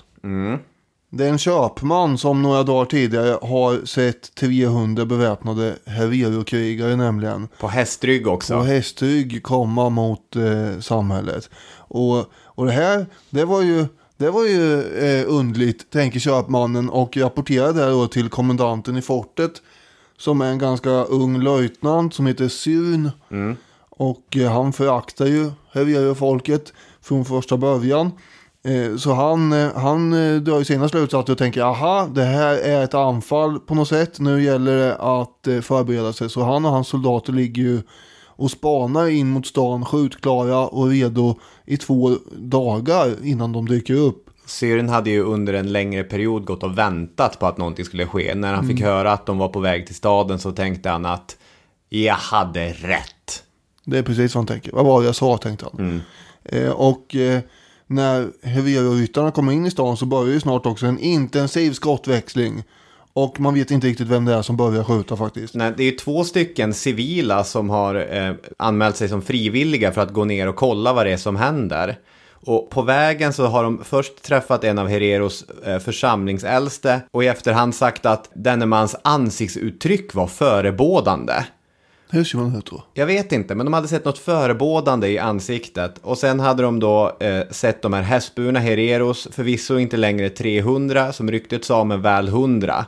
Det är en köpman som några dagar tidigare har sett 300 beväpnade Herero-krigare nämligen. På hästrygg också. På hästrygg komma mot eh, samhället. Och, och det här, det var ju, det var ju eh, undligt, tänker köpmannen och rapporterar det då till kommendanten i fortet. Som är en ganska ung löjtnant som heter Syrn. Och eh, han föraktar ju Herero-folket från första början. Eh, Så han, eh, han eh, drar ju sina slutsatser och tänker aha, det här är ett anfall på något sätt. Nu gäller det att förbereda sig. Så han och hans soldater ligger ju och spanar in mot stan skjutklara och redo i två dagar innan de dyker upp. Syren hade ju under en längre period gått och väntat på att någonting skulle ske. När han fick höra att de var på väg till staden så tänkte han att jag hade rätt. Det är precis vad han tänker. Vad var det jag sa tänkte han. Eh, och eh, när Herero-ryttarna kommer in i stan så börjar ju snart också en intensiv skottväxling. Och man vet inte riktigt vem det är som börjar skjuta faktiskt. Nej, det är ju två stycken civila som har eh, anmält sig som frivilliga för att gå ner och kolla vad det är som händer. Och på vägen så har de först träffat en av Hereros eh, församlingsäldste och i efterhand sagt att denne mans ansiktsuttryck var förebådande. Hur ser man ut då? Jag vet inte, men de hade sett något förebådande i ansiktet. Och sen hade de då eh, sett de här hästburna Hereros, förvisso inte längre 300, som ryktet sa, men väl 100.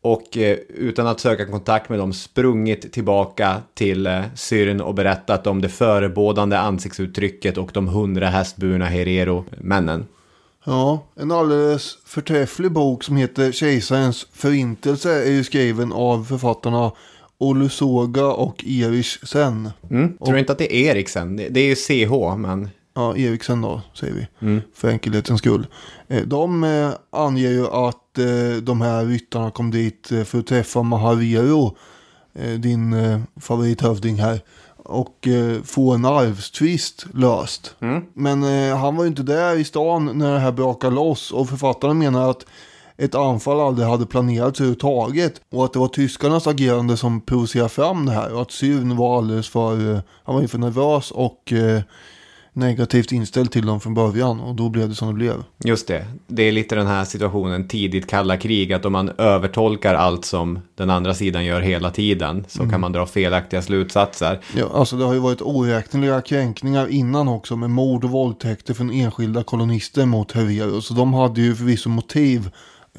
Och eh, utan att söka kontakt med dem sprungit tillbaka till eh, Syrn och berättat om det förebådande ansiktsuttrycket och de 100 hästburna Herero-männen. Ja, en alldeles förträfflig bok som heter Kejsarens förintelse är ju skriven av författarna Olusoga och Erich Sen. Mm. Tror du inte att det är Eriksen? Det, är ju CH, men... Ja, Eriksen då, säger vi. För enkelhetens skull. Eh, De eh, anger ju att eh, de här ryttarna kom dit för att träffa Mahaviro, eh, din favorithövding här. Och få en arvstvist löst. Men eh, han var ju inte där i stan när det här brakade loss. Och författarna menar att ett anfall aldrig hade planerats överhuvudtaget. Och att det var tyskarnas agerande som provocerade fram det här. Och att Syrn var alldeles för, eh, han var för nervös och eh, negativt inställd till dem från början. Och då blev det som det blev. Just det. Det är lite den här situationen tidigt kalla krig. Att om man övertolkar allt som den andra sidan gör hela tiden så kan man dra felaktiga slutsatser. Ja, alltså det har ju varit oräkneliga kränkningar innan också med mord och våldtäkter från enskilda kolonister mot Herero. Så de hade ju förvisso motiv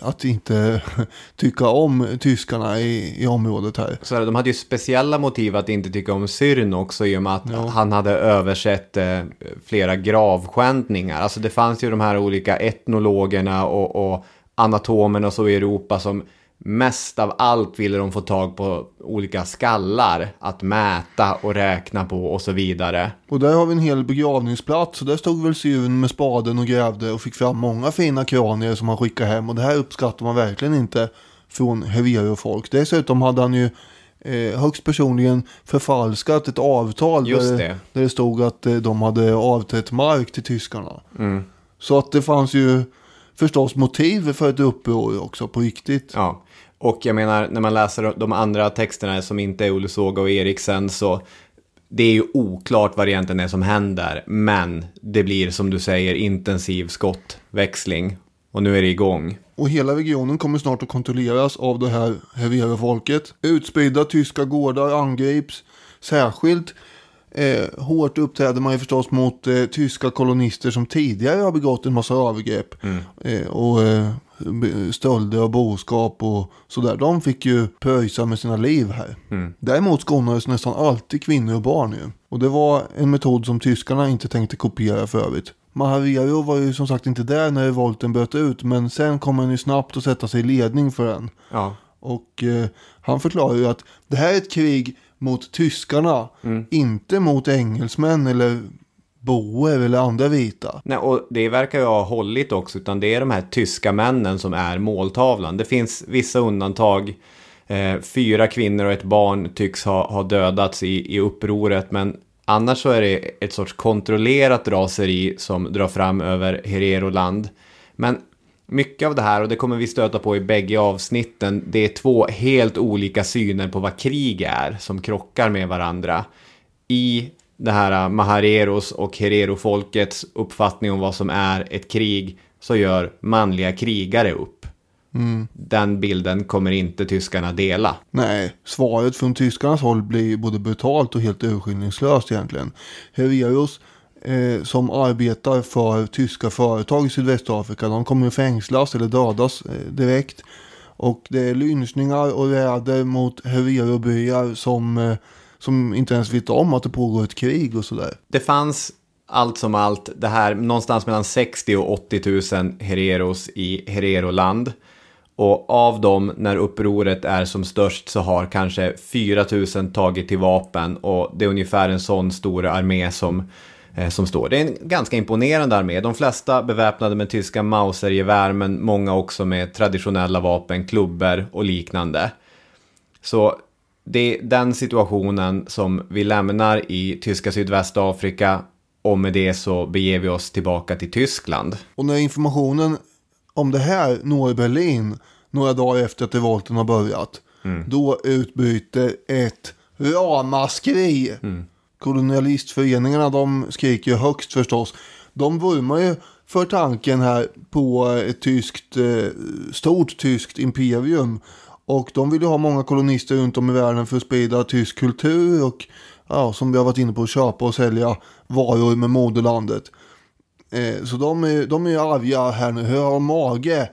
att inte tycka om tyskarna i, i området här. Så här, de hade ju speciella motiv att inte tycka om Syrn också i och med att han hade översett eh, flera gravskändningar. Alltså det fanns ju de här olika etnologerna och, och anatomerna och så i Europa som mest av allt ville de få tag på olika skallar att mäta och räkna på och så vidare. Och där har vi en hel begravningsplats. Och där stod väl Syrn med spaden och grävde och fick fram många fina kranier som han skickade hem. Och det här uppskattar man verkligen inte från Herero-folk. Dessutom hade han ju eh, högst personligen förfalskat ett avtal. Just där, det. där det stod att eh, de hade avträtt mark till tyskarna. Så att det fanns ju förstås motiv för ett uppror också på riktigt. Ja, och jag menar när man läser de andra texterna som inte är Olusoga och Eriksen så det är ju oklart vad det egentligen är som händer. Men det blir som du säger intensiv skottväxling. Och nu är det igång. Och hela regionen kommer snart att kontrolleras av det här Herero-folket. Utspridda tyska gårdar angrips. Särskilt eh, hårt uppträder man ju förstås mot eh, tyska kolonister som tidigare har begått en massa övergrepp. Eh, och eh, stölder och boskap och sådär. De fick ju pröjsa med sina liv här. Däremot skonades nästan alltid kvinnor och barn ju. Och det var en metod som tyskarna inte tänkte kopiera för övrigt. Mahaviro var ju som sagt inte där när revolten bröt ut. Men sen kom han ju snabbt att sätta sig i ledning för den. Ja. Och eh, han förklarar ju att det här är ett krig mot tyskarna, inte mot engelsmän eller boer eller andra vita. Nej, och det verkar ju ha hållit också, utan det är de här tyska männen som är måltavlan. Det finns vissa undantag. Eh, fyra kvinnor och ett barn tycks ha, ha dödats i, i upproret, men annars så är det ett sorts kontrollerat raseri som drar fram över Hereroland. Men mycket av det här, och det kommer vi stöta på i bägge avsnitten, det är två helt olika syner på vad krig är som krockar med varandra. I det här Mahareros och Herero-folkets uppfattning om vad som är ett krig så gör manliga krigare upp. Den bilden kommer inte tyskarna dela. Nej, svaret från tyskarnas håll blir både brutalt och helt urskillningslöst egentligen. Hereros eh, som arbetar för tyska företag i Sydvästafrika, de kommer att fängslas eller dödas eh, direkt. Och det är lynchningar och räder mot Herero-byar som, eh, som inte ens vet om att det pågår ett krig och sådär. Det fanns allt som allt det här någonstans mellan 60 och 80 000 hereros i Hereroland. Och av dem när upproret är som störst så har kanske 4 000 tagit till vapen och det är ungefär en sån stor armé som, eh, som står. Det är en ganska imponerande armé. De flesta beväpnade med tyska Mausergevär men många också med traditionella vapen, klubbor och liknande. Så det är den situationen som vi lämnar i tyska Sydvästafrika och med det så beger vi oss tillbaka till Tyskland. Och när informationen om det här når Berlin några dagar efter att revolten har börjat. Då utbryter ett ramaskri. Kolonialistföreningarna de skriker ju högst förstås. De vurmar ju för tanken här på ett tyskt, eh, stort tyskt imperium. Och de vill ju ha många kolonister runt om i världen för att sprida tysk kultur och ja, som vi har varit inne på, köpa och sälja varor med moderlandet. Eh, så de är, de är ju arga här nu. Hur har de mage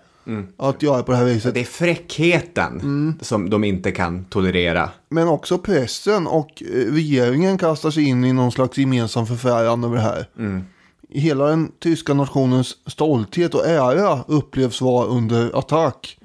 att göra på det här viset? Det är fräckheten som de inte kan tolerera. Men också pressen och eh, regeringen kastar sig in i någon slags gemensam förfäran över det här. Hela den tyska nationens stolthet och ära upplevs vara under attack.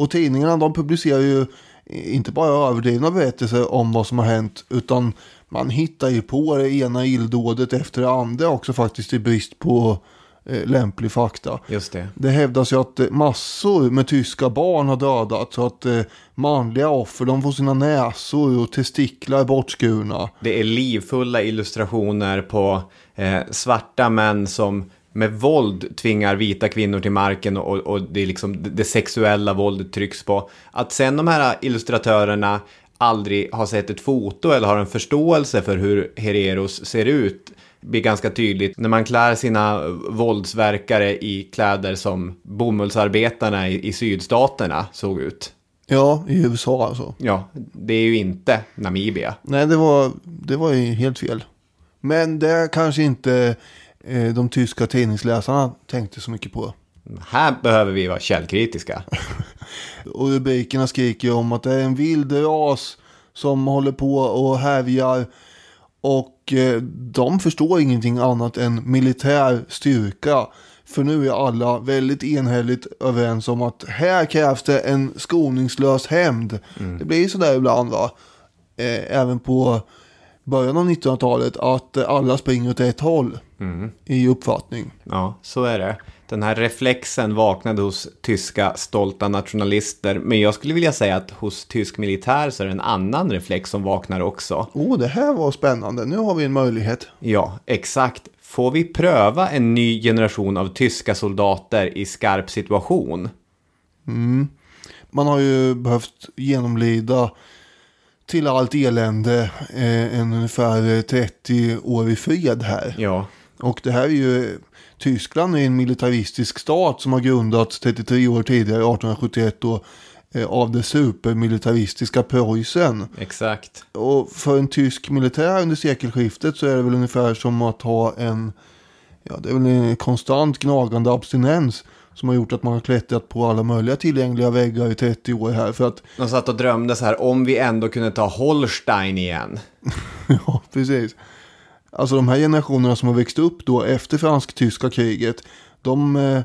Och tidningarna de publicerar ju inte bara överdrivna berättelser om vad som har hänt utan man hittar ju på det ena illdådet efter det andra också faktiskt i brist på eh, lämplig fakta. Just det. Det hävdas ju att eh, massor med tyska barn har dödats så att eh, manliga offer de får sina näsor och testiklar bortskurna. Det är livfulla illustrationer på eh, svarta män som med våld tvingar vita kvinnor till marken och, och det, är liksom, det, sexuella våldet trycks på. Att sen de här illustratörerna aldrig har sett ett foto eller har en förståelse för hur Hereros ser ut blir ganska tydligt när man klär sina våldsverkare i kläder som bomullsarbetarna i, i sydstaterna såg ut. Ja, i USA alltså. Ja, det är ju inte Namibia. Nej, det var, det var ju helt fel. Men det kanske inte de tyska tidningsläsarna tänkte så mycket på. Här behöver vi vara källkritiska. Och rubrikerna skriker ju om att det är en vild ras som håller på och härjar. Och eh, de förstår ingenting annat än militär styrka. För nu är alla väldigt enhälligt överens om att här krävs det en skoningslös hämnd. Det blir sådär ibland va. Eh, även på början av 1900-talet att eh, alla springer åt ett håll. I uppfattning. Ja, så är det. Den här reflexen vaknade hos tyska stolta nationalister. Men jag skulle vilja säga att hos tysk militär så är det en annan reflex som vaknar också. Oh, det här var spännande. Nu har vi en möjlighet. Ja, exakt. Får vi pröva en ny generation av tyska soldater i skarp situation? Man har ju behövt genomlida till allt elände eh, en ungefär 30 år i fred här. Ja, Och det här är ju, Tyskland är en militaristisk stat som har grundats 33 år tidigare, 1871 då, eh, av det supermilitaristiska Preussen. exakt. Och för en tysk militär under sekelskiftet så är det väl ungefär som att ha en, ja det är väl en konstant gnagande abstinens som har gjort att man har klättrat på alla möjliga tillgängliga väggar i 30 år här. För att, De satt och drömde så här, om vi ändå kunde ta Holstein igen. ja precis. Alltså de här generationerna som har växt upp då efter fransk-tyska kriget, de, eh,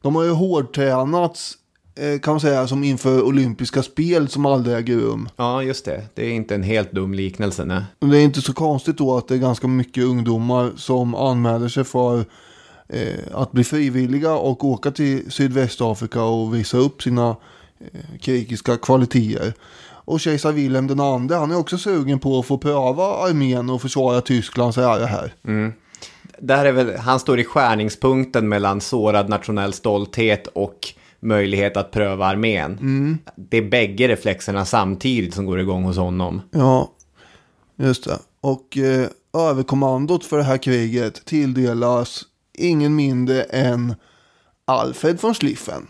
de har ju hårdtränats eh, kan man säga som inför olympiska spel som aldrig äger rum. Ja, just det. Det är inte en helt dum liknelse. Nej. Det är inte så konstigt då att det är ganska mycket ungdomar som anmäler sig för att bli frivilliga och åka till Sydvästafrika och visa upp sina eh, krigiska kvaliteter. Och kejsar Wilhelm den andre, han är också sugen på att få pröva armén och försvara Tysklands ära här. Där är väl, han står i skärningspunkten mellan sårad nationell stolthet och möjlighet att pröva armén. Det är bägge reflexerna samtidigt som går igång hos honom. Ja, just det. Och eh, överkommandot för det här kriget tilldelas ingen mindre än Alfred von Schliffen.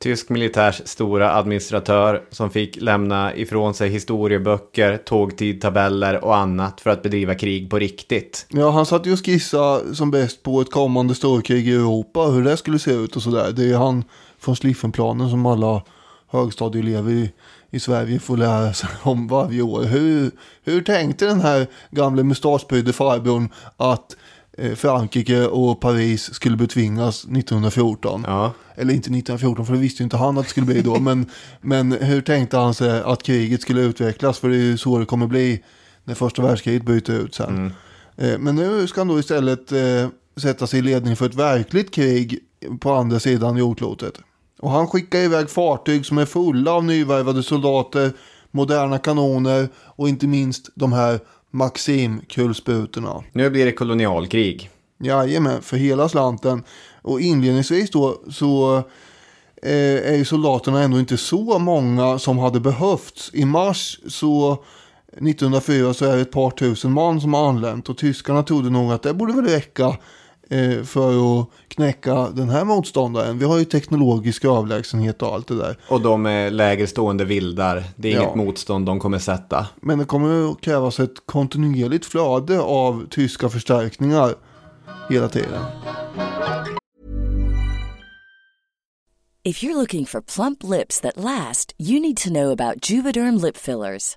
Tysk militärs stora administratör som fick lämna ifrån sig historieböcker, tågtidtabeller och annat för att bedriva krig på riktigt. Ja, han satt ju och skissa som bäst på ett kommande storkrig i Europa, hur det skulle se ut och sådär. Det är han från Schliffenplanen som alla högstadieelever i, i Sverige får lära sig om varje år. Hur, hur tänkte den här gamle mustaschprydde farbrorn att Frankrike och Paris skulle betvingas 1914? Ja. Eller inte 1914, för det visste ju inte han att det skulle bli då. men, men hur tänkte han sig att kriget skulle utvecklas? För det är ju så det kommer bli när första världskriget bryter ut sen. Eh, Men nu ska han då istället eh, sätta sig i ledning för ett verkligt krig på andra sidan jordklotet. Och han skickar iväg fartyg som är fulla av nyvärvade soldater, moderna kanoner och inte minst de här Maxim-kulsprutorna. Nu blir det kolonialkrig. Jajamän, för hela slanten. Och inledningsvis då så eh, är ju soldaterna ändå inte så många som hade behövts. I mars så 1904 så är det ett par tusen man som har anlänt och tyskarna trodde nog att det borde väl räcka för att knäcka den här motståndaren. Vi har ju teknologisk överlägsenhet och allt det där. Och de är lägre stående vildar. Det är Ja. inget motstånd de kommer sätta. Men det kommer att krävas ett kontinuerligt flöde av tyska förstärkningar hela tiden. If you're looking for plump lips that last, you need to know about Juvederm lip fillers.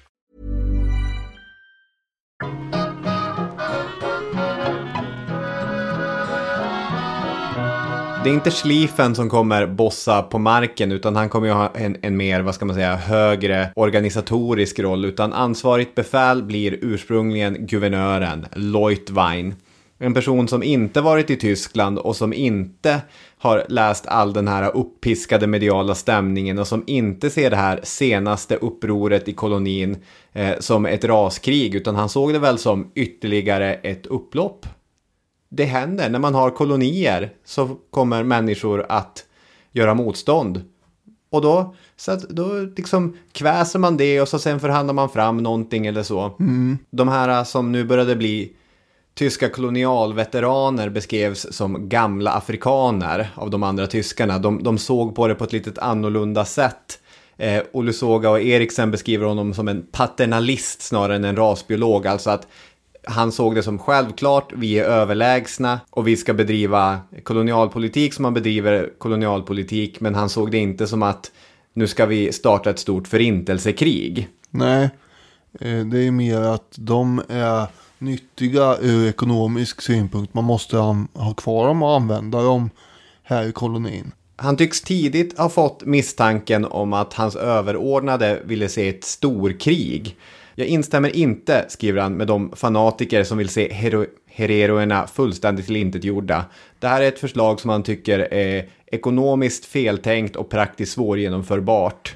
Det är inte Schlieffen som kommer bossa på marken utan han kommer ju ha en, en mer, vad ska man säga, högre organisatorisk roll. Utan ansvarigt befäl blir ursprungligen guvernören, Leutwein. En person som inte varit i Tyskland och som inte har läst all den här uppiskade mediala stämningen och som inte ser det här senaste upproret i kolonin eh, som ett raskrig utan han såg det väl som ytterligare ett upplopp det händer. När man har kolonier så kommer människor att göra motstånd. Och då, så att, då liksom kväser man det och så sen förhandlar man fram någonting eller så. De här som nu började bli tyska kolonialveteraner beskrevs som gamla afrikaner av de andra tyskarna. De, de såg på det på ett litet annorlunda sätt. Eh, Olusoga och Eriksen beskriver honom som en paternalist snarare än en rasbiolog. Alltså att han såg det som självklart, vi är överlägsna och vi ska bedriva kolonialpolitik som man bedriver kolonialpolitik. Men han såg det inte som att nu ska vi starta ett stort förintelsekrig. Nej, eh, det är mer att de är nyttiga ur ekonomisk synpunkt. Man måste ha ha kvar dem och använda dem här i kolonin. Han tycks tidigt ha fått misstanken om att hans överordnade ville se ett storkrig. Jag instämmer inte, skriver han, med de fanatiker som vill se hero heroerna fullständigt tillintetgjorda. Det här är ett förslag som han tycker är ekonomiskt feltänkt och praktiskt svårgenomförbart.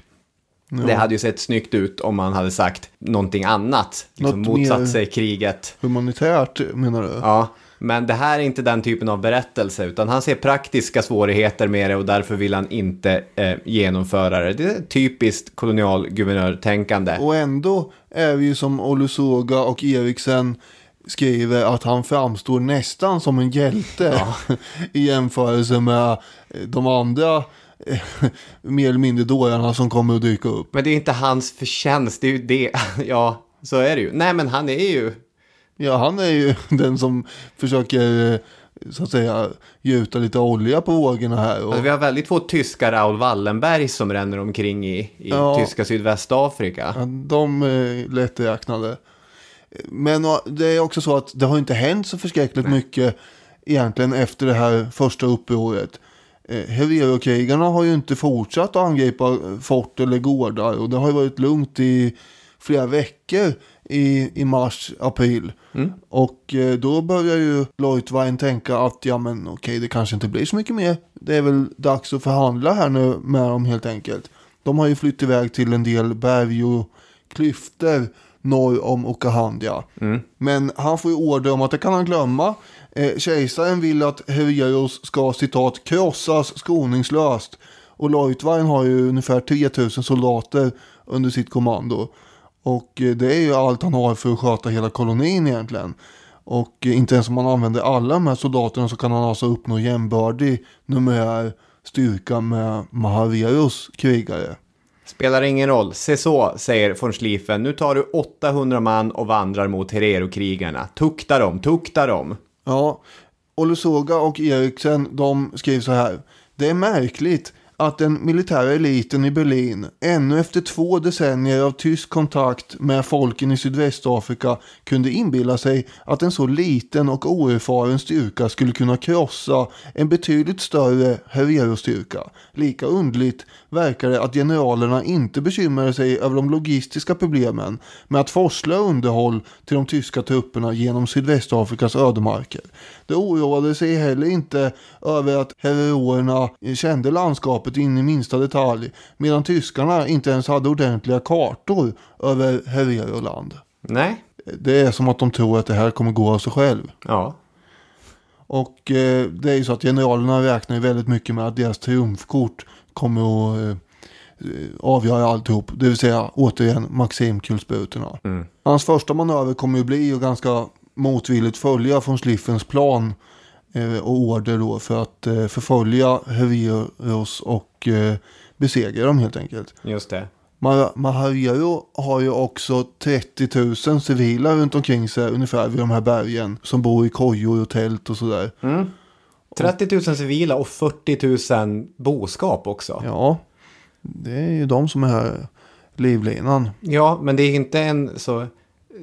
Det hade ju sett snyggt ut om man hade sagt någonting annat. Liksom Något motsatt sig kriget. Humanitärt menar du? Ja, men det här är inte den typen av berättelse, utan han ser praktiska svårigheter med det och därför vill han inte eh, genomföra det. Det är typiskt kolonialguvernörtänkande. Och ändå är vi ju som Olusoga och Eriksen skriver att han framstår nästan som en hjälte i jämförelse med eh, de andra eh, mer eller mindre dårarna som kommer att dyka upp. Men det är inte hans förtjänst, det är ju det. Ja, så är det ju. Nej, men han är ju... Ja, han är ju den som försöker eh, så att säga gjuta lite olja på vågorna här. Och, Alltså, vi har väldigt få tyska Raoul Wallenberg som ränner omkring i, i Ja. tyska Sydvästafrika. Ja, de är lätträknade. Men det är också så att det har inte hänt så förskräckligt mycket egentligen efter det här första upproret. Eh, Herero-krigarna har ju inte fortsatt att angripa fort eller gårdar och det har ju varit lugnt i flera veckor i, i mars, april. Och eh, då börjar ju Leutwein tänka att ja men okej det kanske inte blir så mycket mer. Det är väl dags att förhandla här nu med dem helt enkelt. De har ju flyttat iväg till en del berg och klyftor norr om Okahandja. Men han får ju order om att det kan han glömma. Eh, kejsaren vill att Hereros ska citat krossas skoningslöst. Och Leutwein har ju ungefär 3000 soldater under sitt kommando. Och eh, det är ju allt han har för att sköta hela kolonin egentligen. Och eh, inte ens om man använder alla de här soldaterna så kan han alltså uppnå jämbördig numerär styrka med Mahaveros krigare. Spelar ingen roll. Se så, säger von Schlieffen. Nu tar du 800 man och vandrar mot Herero-krigarna. Tukta dem, tukta dem. Ja, Olusoga och Eriksen de skriver så här. Det är märkligt att den militära eliten i Berlin ännu efter två decennier av tysk kontakt med folken i Sydvästafrika kunde inbilla sig att en så liten och oerfaren styrka skulle kunna krossa en betydligt större Herero-styrka. Lika undligt verkar det att generalerna inte bekymrade sig över de logistiska problemen med att forsla underhåll till de tyska trupperna genom Sydvästafrikas ödemarker. Det oroade sig heller inte över att heroerna kände landskapet in i minsta detalj medan tyskarna inte ens hade ordentliga kartor över Hereroland. Nej. Det är som att de tror att det här kommer gå av sig själv. Ja. Och eh, det är ju så att generalerna räknar ju väldigt mycket med att deras triumfkort kommer att eh, avgöra alltihop. Det vill säga återigen Maximkulsprutorna. Hans första manöver kommer ju bli att ganska motvilligt följa von Schlieffens plan eh, och order då för att eh, förfölja Heveros och eh, besegra dem helt enkelt. Just det. Ma- Mahariero har ju också 30 000 civila runt omkring sig ungefär vid de här bergen. Som bor i kojor och tält och sådär. 30 000 civila och 40 000 boskap också. Ja. Ja, det är ju de som är här livlinan. men det är inte en så...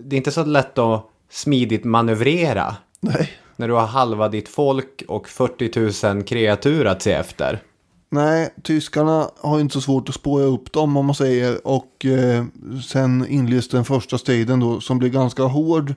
Det är inte så lätt att smidigt manövrera. Nej. När du har halva ditt folk och 40 000 kreatur att se efter. Nej, tyskarna har inte så svårt att spåra upp dem om man säger. Och eh, sen inleds den första striden då som blir ganska hård.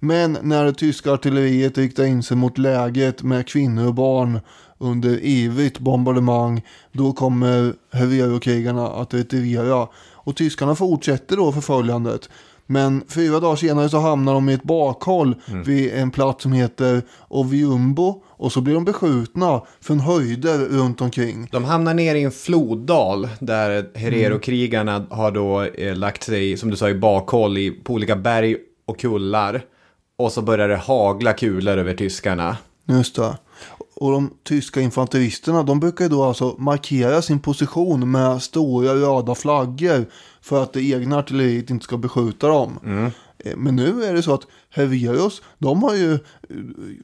Men när det tyska artilleriet riktar in sig mot läget med kvinnor och barn under ivrigt bombardemang. Då kommer Herero-krigarna att retirera. Och tyskarna fortsätter då förföljandet. Men fyra dagar senare så hamnar de i ett bakhåll vid en plats som heter Oviumbo. Och så blir de beskjutna från höjder runt omkring. De hamnar ner i en floddal där Herero-krigarna har då eh, lagt sig, som du sa, i bakhåll i, på olika berg och kullar. Och så börjar det hagla kulor över tyskarna. Just det. Och de tyska infanteristerna de brukar ju då alltså markera sin position med stora röda flaggor för att det egna artilleriet inte ska beskjuta dem. Eh, Men nu är det så att Herveros, de har ju eh,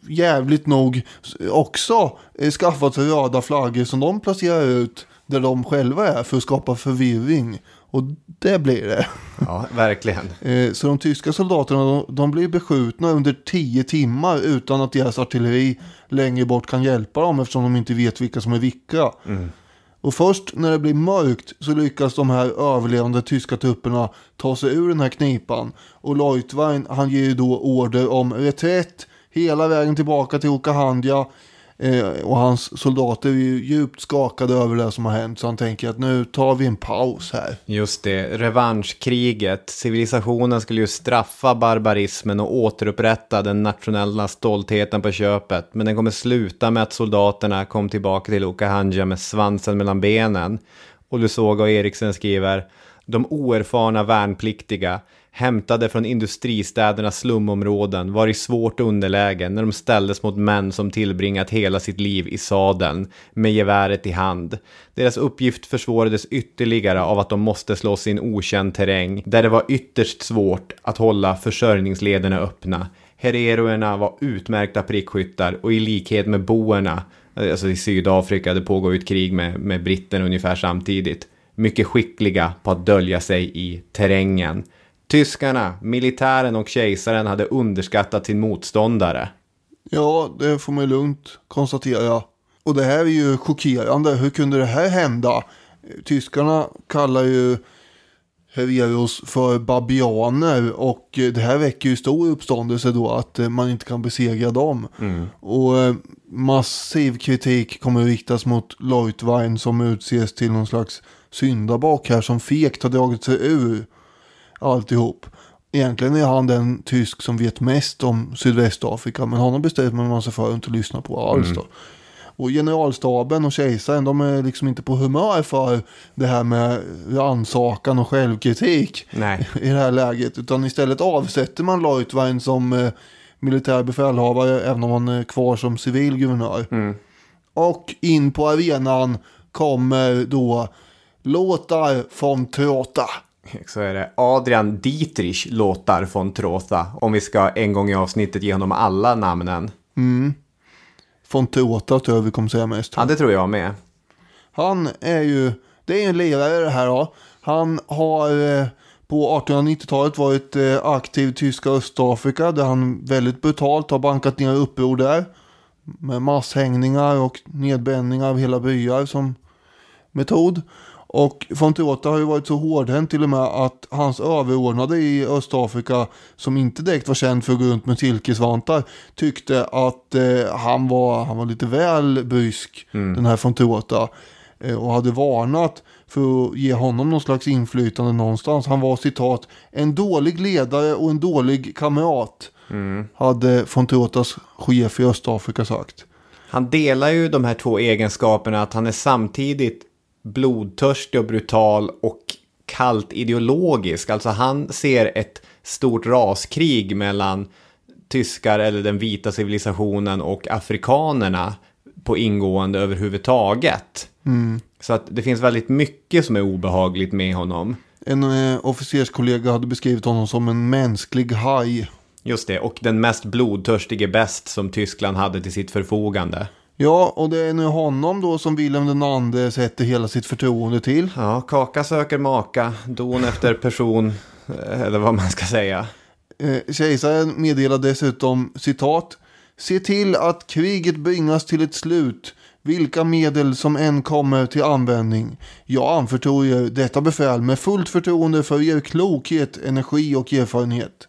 jävligt nog också eh, skaffat sig röda flaggor som de placerar ut där de själva är för att skapa förvirring. Och det blir det. Ja, verkligen. Eh, Så de tyska soldaterna de, de blir beskjutna under tio timmar utan att deras artilleri längre bort kan hjälpa dem eftersom de inte vet vilka som är vilka. Och först när det blir mörkt så lyckas de här överlevande tyska trupperna ta sig ur den här knipan. Och Leutwein han ger ju då order om reträtt hela vägen tillbaka till Okahandja. Eh, och hans soldater är ju djupt skakade över det som har hänt så han tänker att nu tar vi en paus här. Just det, revanschkriget. Civilisationen skulle ju straffa barbarismen och återupprätta den nationella stoltheten på köpet. Men den kommer sluta med att soldaterna kom tillbaka till Okahanja med svansen mellan benen. Och Lusoga och Eriksen skriver, de oerfarna värnpliktiga hämtade från industristädernas slumområden var i svårt underläge när de ställdes mot män som tillbringat hela sitt liv i sadeln med geväret i hand. Deras uppgift försvårades ytterligare av att de måste slåss i en okänd terräng där det var ytterst svårt att hålla försörjningslederna öppna. Hereroerna var utmärkta prickskyttar och i likhet med boerna, alltså i Sydafrika, det pågår ju ett krig med, med britterna ungefär samtidigt, mycket skickliga på att dölja sig i terrängen. Tyskarna, militären och kejsaren hade underskattat sin motståndare. Ja, det får man ju lugnt konstatera. Och det här är ju chockerande. Hur kunde det här hända? Tyskarna kallar ju Heveros för babianer och det här väcker ju stor uppståndelse då att eh, man inte kan besegra dem. Och eh, massiv kritik kommer att riktas mot Leutwein som utses till någon slags syndabock här som fegt har dragit sig ur alltihop. Egentligen är han den tysk som vet mest om Sydvästafrika men honom bestämmer man sig för att inte lyssna på alls då. Och generalstaben och kejsaren de är liksom inte på humör för det här med rannsakan och självkritik Nej. i det här läget. Utan istället avsätter man Leutwein som eh, militär befälhavare även om han är kvar som civil guvernör. Och in på arenan kommer då Lothar von Trotha. Så är det Adrian Dietrich låtar von Trotha. Om vi ska en gång i avsnittet ge honom alla namnen. Von Trotha tror jag vi kommer säga mest. Ja, det tror jag med. Han är ju, det är en lirare det här då. Han har eh, på 1890-talet varit eh, aktiv i tyska Östafrika där han väldigt brutalt har bankat ner uppror där. Med masshängningar och nedbränningar av hela byar som metod. Och von Trotha har ju varit så hårdhänt till och med att hans överordnade i Östafrika som inte direkt var känd för att gå runt med silkesvantar tyckte att eh, han, var, han var lite väl brysk den här von Trotha. Eh, och hade varnat för att ge honom någon slags inflytande någonstans. Han var citat en dålig ledare och en dålig kamrat. Hade von Trothas chef i Östafrika sagt. Han delar ju de här två egenskaperna att han är samtidigt blodtörstig och brutal och kallt ideologisk. Alltså han ser ett stort raskrig mellan tyskar eller den vita civilisationen och afrikanerna på ingående överhuvudtaget. Så att det finns väldigt mycket som är obehagligt med honom. En eh, officerskollega hade beskrivit honom som en mänsklig haj. Just det, och den mest blodtörstige bäst som Tyskland hade till sitt förfogande. Ja, och det är nu honom då som Wilhelm den andre sätter hela sitt förtroende till. Ja, kaka söker maka, don efter person, eller vad man ska säga. Eh, kejsaren meddelar dessutom citat. Se till att kriget bringas till ett slut, vilka medel som än kommer till användning. Jag anförtror er detta befäl med fullt förtroende för er klokhet, energi och erfarenhet.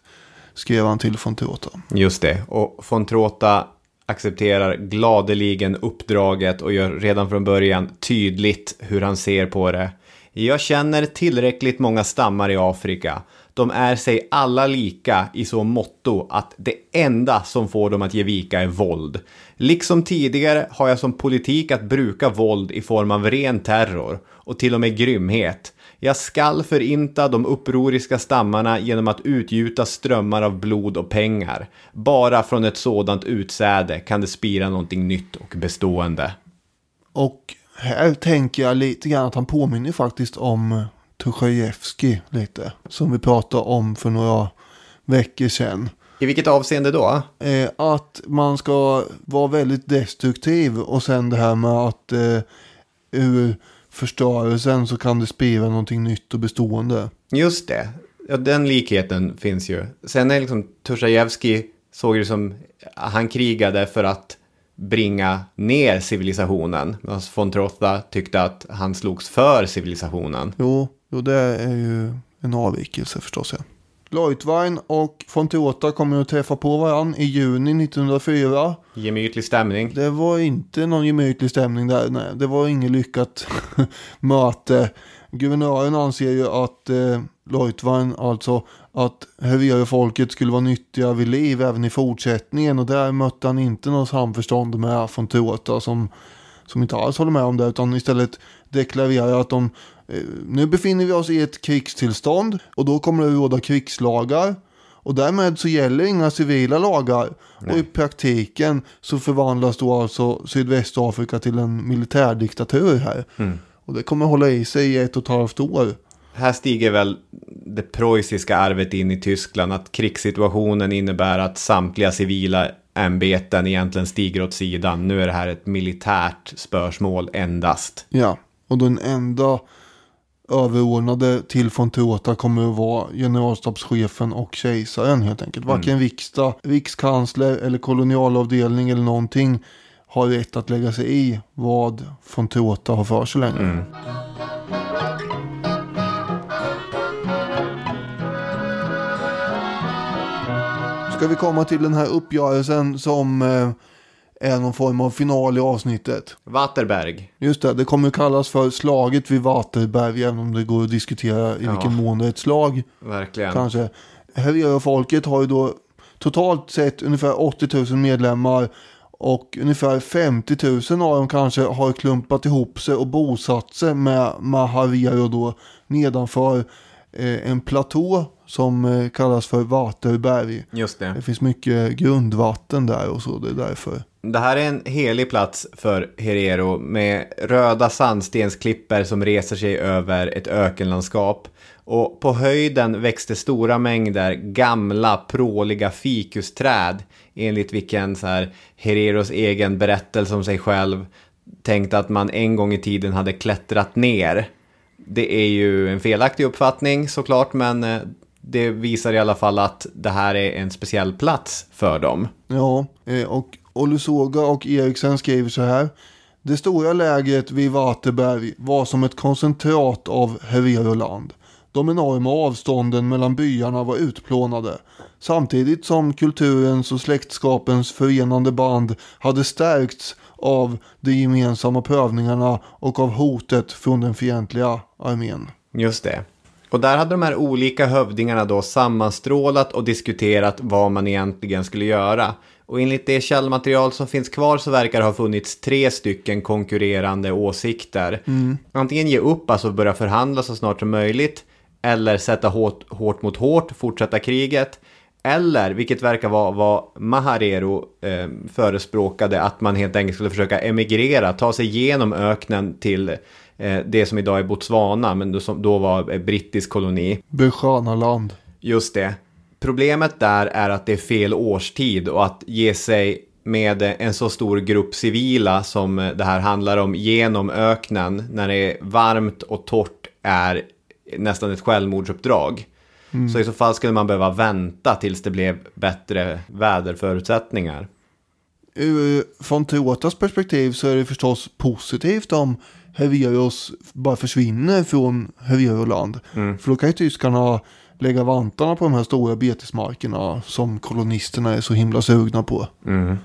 Skrev han till von Trotha. Just det, och von Trotha accepterar gladeligen uppdraget och gör redan från början tydligt hur han ser på det. Jag känner tillräckligt många stammar i Afrika. De är sig alla lika i så motto att det enda som får dem att ge vika är våld. Liksom tidigare har jag som politik att bruka våld i form av ren terror och till och med grymhet. Jag skall förinta de upproriska stammarna genom att utgjuta strömmar av blod och pengar. Bara från ett sådant utsäde kan det spira någonting nytt och bestående. Och här tänker jag lite grann att han påminner faktiskt om Tuchajevski lite. Som vi pratade om för några veckor sedan. I vilket avseende då? Eh, att man ska vara väldigt destruktiv och sen det här med att eh, ur förstörelsen så kan det spira någonting nytt och bestående. Just det. Ja, den likheten finns ju. Sen är liksom Tuchajevski såg det som, han krigade för att bringa ner civilisationen. Medan von Trotha tyckte att han slogs för civilisationen. Jo, jo det är ju en avvikelse förstås. Ja. Leutwein och von Trotha kommer att träffa på varandra i juni 1904. Gemytlig stämning. Det var inte någon gemytlig stämning där. Nej, det var inget lyckat möte. Guvernören anser ju att eh, Leutwein, alltså att Herero-folket skulle vara nyttiga vid liv även i fortsättningen. Och där mötte han inte något samförstånd med von Trotha som, som inte alls håller med om det. Utan istället deklarerar att de nu befinner vi oss i ett krigstillstånd och då kommer det råda krigslagar. Och därmed så gäller inga civila lagar. Nej. Och i praktiken så förvandlas då alltså Sydvästafrika till en militärdiktatur här. Mm. Och det kommer hålla i sig i ett och ett halvt år. Här stiger väl det preussiska arvet in i Tyskland. Att krigssituationen innebär att samtliga civila ämbeten egentligen stiger åt sidan. Nu är det här ett militärt spörsmål endast. Ja, och den enda överordnade till von kommer att vara generalstabschefen och kejsaren helt enkelt. Mm. Varken mm. riksdag, rikskansler eller kolonialavdelning eller någonting har rätt att lägga sig i vad von har för sig längre. Mm. Ska vi komma till den här uppgörelsen som eh, är någon form av final i avsnittet. Waterberg. Just det, det kommer kallas för slaget vid Waterberg, även om det går att diskutera i ja. vilken mån det är ett slag. Verkligen. Kanske. Herero-folket har ju då totalt sett ungefär 80 000 medlemmar och ungefär 50 000 av dem kanske har klumpat ihop sig och bosatt sig med Mahaviro då nedanför eh, en platå som eh, kallas för Waterberg. Just det. Det finns mycket grundvatten där och så, det är därför. Det här är en helig plats för Herero med röda sandstensklipper som reser sig över ett ökenlandskap. Och på höjden växte stora mängder gamla pråliga fikusträd enligt vilken så här, Hereros egen berättelse om sig själv tänkte att man en gång i tiden hade klättrat ner. Det är ju en felaktig uppfattning såklart, men eh, det visar i alla fall att det här är en speciell plats för dem. Ja, eh, och Olusoga och Eriksen skriver så här. Det stora lägret vid Waterberg var som ett koncentrat av Heveroland. De enorma avstånden mellan byarna var utplånade. Samtidigt som kulturens och släktskapens förenande band hade stärkts av de gemensamma prövningarna och av hotet från den fientliga armén. Just det. Och där hade de här olika hövdingarna då sammanstrålat och diskuterat vad man egentligen skulle göra. Och enligt det källmaterial som finns kvar så verkar det ha funnits tre stycken konkurrerande åsikter. Mm. Antingen ge upp, alltså börja förhandla så snart som möjligt. Eller sätta hårt, hårt mot hårt, fortsätta kriget. Eller, vilket verkar vara vad Maharero eh, förespråkade, att man helt enkelt skulle försöka emigrera, ta sig igenom öknen till det som idag är Botswana, men då, som då var brittisk koloni. Beshanaland. Just det. Problemet där är att det är fel årstid och att ge sig med en så stor grupp civila som det här handlar om genom öknen när det är varmt och torrt är nästan ett självmordsuppdrag. Mm. Så i så fall skulle man behöva vänta tills det blev bättre väderförutsättningar. Från Toyotas perspektiv så är det förstås positivt om Heveros bara försvinner från Heveroland. Mm. För då kan ju tyskarna lägga vantarna på de här stora betesmarkerna som kolonisterna är så himla sugna på. Mm.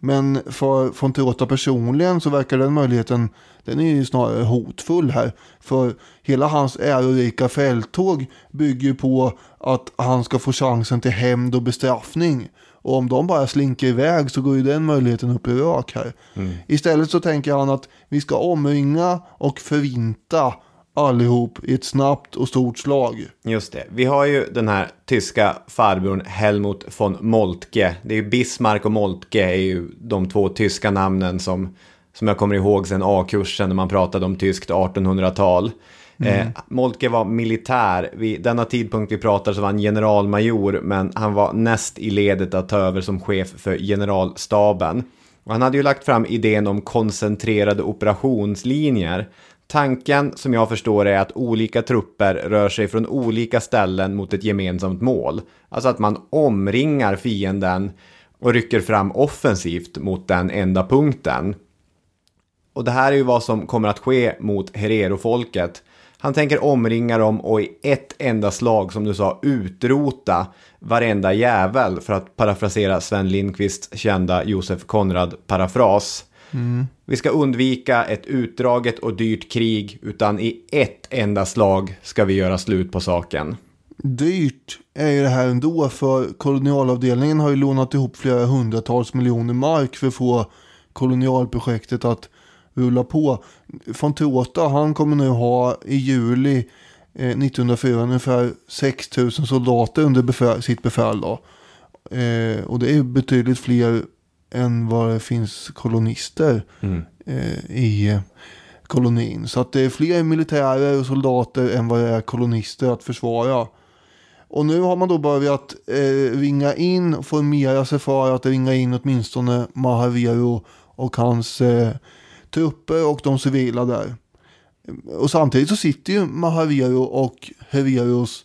Men för Fontota personligen så verkar den möjligheten, den är ju snarare hotfull här. För hela hans ärorika fälttåg bygger ju på att han ska få chansen till hämnd och bestraffning. Och om de bara slinker iväg så går ju den möjligheten upp i rök här. Istället så tänker han att vi ska omringa och förvinta allihop i ett snabbt och stort slag. Just det. Vi har ju den här tyska farbrorn Helmut von Moltke. Det är ju Bismarck och Moltke är ju de två tyska namnen som, som jag kommer ihåg sen A-kursen när man pratade om tyskt 1800-tal. Eh, Moltke var militär. Vid denna tidpunkt vi pratar så var han generalmajor, men han var näst i ledet att ta över som chef för generalstaben. Och han hade ju lagt fram idén om koncentrerade operationslinjer. Tanken som jag förstår är att olika trupper rör sig från olika ställen mot ett gemensamt mål. Alltså att man omringar fienden och rycker fram offensivt mot den enda punkten. Och det här är ju vad som kommer att ske mot Herero-folket. Han tänker omringa dem och i ett enda slag, som du sa, utrota varenda jävel för att parafrasera Sven Lindqvists kända Josef Konrad-parafras. Vi ska undvika ett utdraget och dyrt krig, utan i ett enda slag ska vi göra slut på saken. Dyrt är ju det här ändå för kolonialavdelningen har ju lånat ihop flera hundratals miljoner mark för att få kolonialprojektet att rulla på. Fontota han kommer nu ha i juli eh, 1904 ungefär 6 000 soldater under befäl, sitt befäl. Då. Eh, och det är betydligt fler än vad det finns kolonister eh, i eh, kolonin. Så att det är fler militärer och soldater än vad det är kolonister att försvara. Och nu har man då börjat eh, ringa in, formera sig för att ringa in åtminstone Mahaviro och hans eh, trupper och de civila där. Och samtidigt så sitter ju Mahaviro och Heveros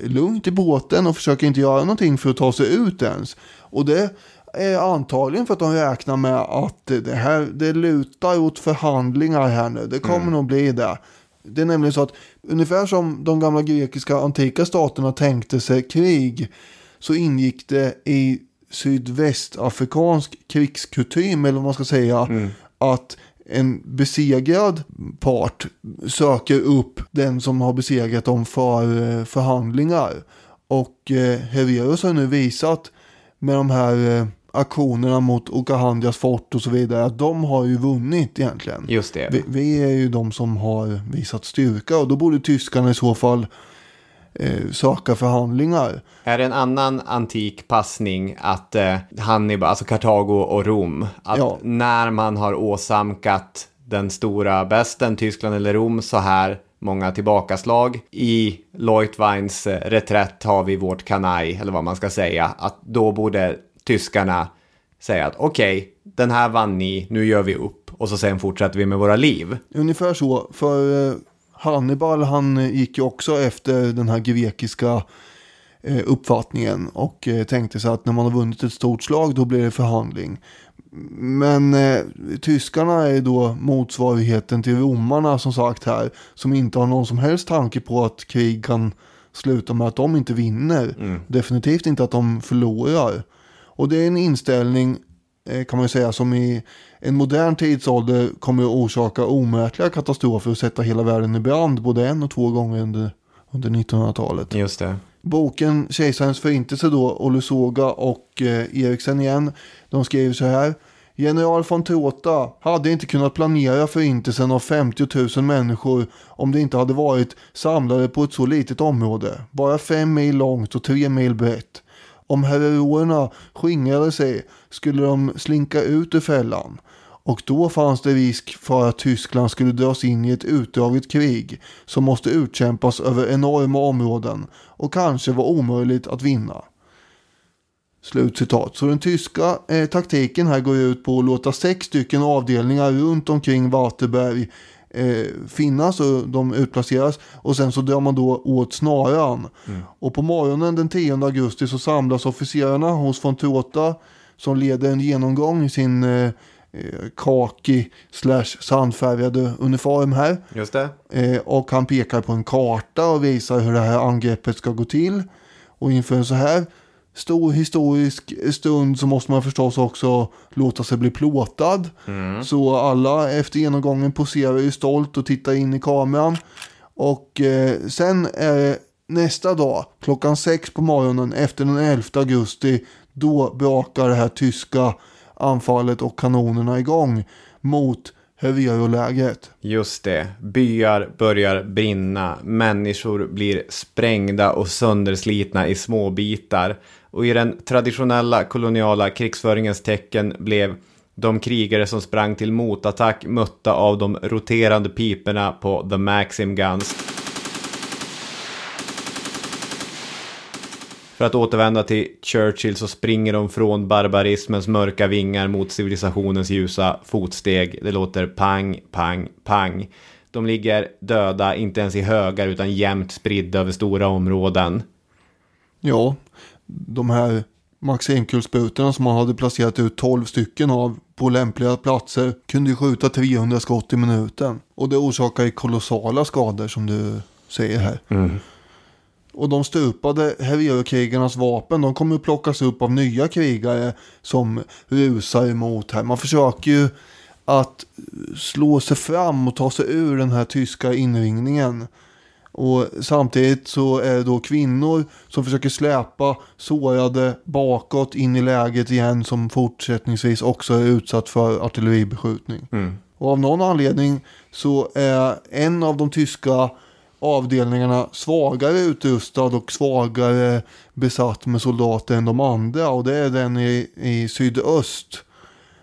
lugnt i båten och försöker inte göra någonting för att ta sig ut ens. Och det är antagligen för att de räknar med att det här det lutar åt förhandlingar här nu. Det kommer nog bli det. Det är nämligen så att ungefär som de gamla grekiska antika staterna tänkte sig krig så ingick det i sydvästafrikansk krigskutym eller vad man ska säga att en besegrad part söker upp den som har besegrat dem för eh, förhandlingar. Och eh, har nu visat med de här eh, aktionerna mot Okahandjas fort och så vidare att de har ju vunnit egentligen. Just det. Vi, vi är ju de som har visat styrka och då borde tyskarna i så fall eh, söka förhandlingar. Är det en annan antik passning att eh, Hannibal, alltså Kartago och Rom, att Ja. när man har åsamkat den stora besten, Tyskland eller Rom, så här många tillbakaslag. I Leutweins eh, reträtt har vi vårt kanaj, eller vad man ska säga, att då borde tyskarna säga att okej, den här vann ni, nu gör vi upp. Och så sen fortsätter vi med våra liv. Ungefär så, för eh, Hannibal han eh, gick ju också efter den här grekiska eh, uppfattningen och eh, tänkte sig att när man har vunnit ett stort slag då blir det förhandling. Men eh, tyskarna är då motsvarigheten till romarna som sagt här som inte har någon som helst tanke på att krig kan sluta med att de inte vinner. Definitivt inte att de förlorar. Och det är en inställning kan man ju säga som i en modern tidsålder kommer att orsaka omätliga katastrofer och sätta hela världen i brand både en och två gånger under, under 1900-talet. Just det. Boken Kejsarens förintelse då, Olusoga och eh, Eriksen igen, de skriver så här. General von Trota hade inte kunnat planera förintelsen av 50 000 människor om det inte hade varit samlade på ett så litet område, bara fem mil långt och tre mil brett. Om heroerna skingrade sig skulle de slinka ut ur fällan. Och då fanns det risk för att Tyskland skulle dras in i ett utdraget krig som måste utkämpas över enorma områden och kanske var omöjligt att vinna. Slutcitat. Så den tyska eh, taktiken här går ut på att låta sex stycken avdelningar runt omkring Waterberg eh, finnas och de utplaceras och sen så drar man då åt snaran. Och på morgonen den 10 augusti så samlas officerarna hos von Trota som leder en genomgång i sin eh, eh, kaki slash sandfärgade uniform här. Just det. Eh, och han pekar på en karta och visar hur det här angreppet ska gå till. Och inför en så här stor historisk stund så måste man förstås också låta sig bli plåtad. Så alla efter genomgången poserar ju stolt och tittar in i kameran. Och eh, sen är det nästa dag, klockan sex på morgonen efter den 11 augusti, då brakar det här tyska anfallet och kanonerna igång mot Herero-lägret. Just det, byar börjar brinna, människor blir sprängda och sönderslitna i små bitar. Och i den traditionella koloniala krigsföringens tecken blev de krigare som sprang till motattack mötta av de roterande piporna på The Maxim Guns. För att återvända till Churchill så springer de från barbarismens mörka vingar mot civilisationens ljusa fotsteg. Det låter pang, pang, pang. De ligger döda, inte ens i högar utan jämnt spridda över stora områden. Ja, de här Maximkulsprutorna som man hade placerat ut 12 stycken av på lämpliga platser kunde ju skjuta 300 skott i minuten. Och det orsakar ju kolossala skador som du säger här. Och de stupade Herero-krigarnas vapen, de kommer att plockas upp av nya krigare som rusar emot här. Man försöker ju att slå sig fram och ta sig ur den här tyska inringningen. Och samtidigt så är det då kvinnor som försöker släpa sårade bakåt in i läget igen som fortsättningsvis också är utsatt för artilleribeskjutning. Och av någon anledning så är en av de tyska avdelningarna svagare utrustad och svagare besatt med soldater än de andra. Och det är den i, i sydöst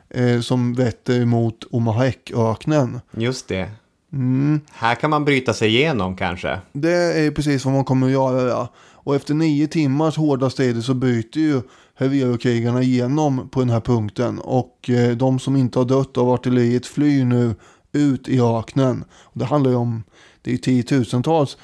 eh, som vetter mot Omahek-öknen. Just det. Här kan man bryta sig igenom kanske. Det är precis vad man kommer att göra. Ja. Och efter nio timmars hårda strider så bryter ju Herero-krigarna igenom på den här punkten. Och eh, de som inte har dött av artilleriet flyr nu ut i öknen. Och det handlar ju om, det är tiotusentals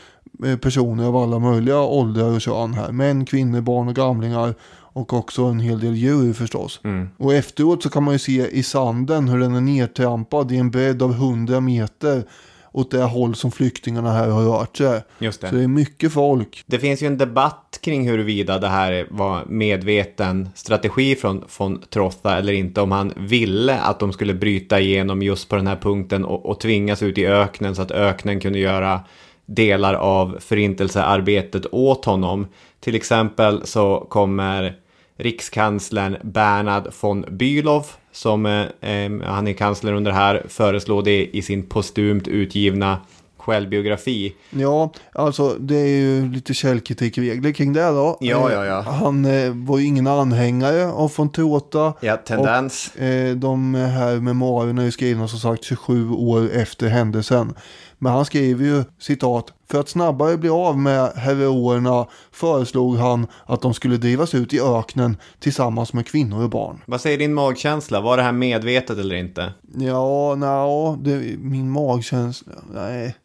eh, personer av alla möjliga åldrar och kön här. Män, kvinnor, barn och gamlingar. Och också en hel del djur förstås. Och efteråt så kan man ju se i sanden hur den är nedtrampad i en bredd av 100 meter åt det håll som flyktingarna här har rört sig. Just det. Så det är mycket folk. Det finns ju en debatt kring huruvida det här var medveten strategi från von Trotha eller inte. Om han ville att de skulle bryta igenom just på den här punkten och, och tvingas ut i öknen så att öknen kunde göra delar av förintelsearbetet åt honom. Till exempel så kommer rikskanslern Bernhard von Bülow som eh, eh, han är kansler under här föreslår det i sin postumt utgivna självbiografi. Ja, alltså det är ju lite källkritikregler kring det då. Ja, Eh, ja, ja. Han eh, var ju ingen anhängare av von Trotha. Ja, tendens. Och, eh, de här memoarerna är skrivna som sagt 27 år efter händelsen. Men han skriver ju citat. För att snabbare bli av med heroerna föreslog han att de skulle drivas ut i öknen tillsammans med kvinnor och barn. Vad säger din magkänsla? Var det här medvetet eller inte? Ja, nja, det, min magkänsla, nej.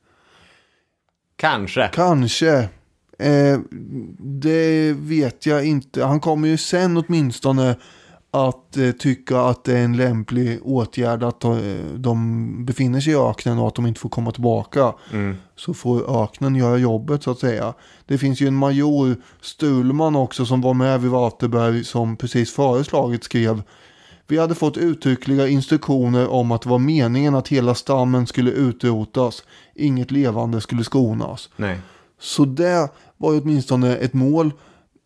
Kanske. Kanske. Eh, det vet jag inte. Han kommer ju sen åtminstone att eh, tycka att det är en lämplig åtgärd att eh, de befinner sig i öknen och att de inte får komma tillbaka. Så får öknen göra jobbet så att säga. Det finns ju en major Stulman också som var med vid Waterberg som precis föreslaget skrev vi hade fått uttryckliga instruktioner om att det var meningen att hela stammen skulle utrotas. Inget levande skulle skonas. Nej. Så det var ju åtminstone ett mål.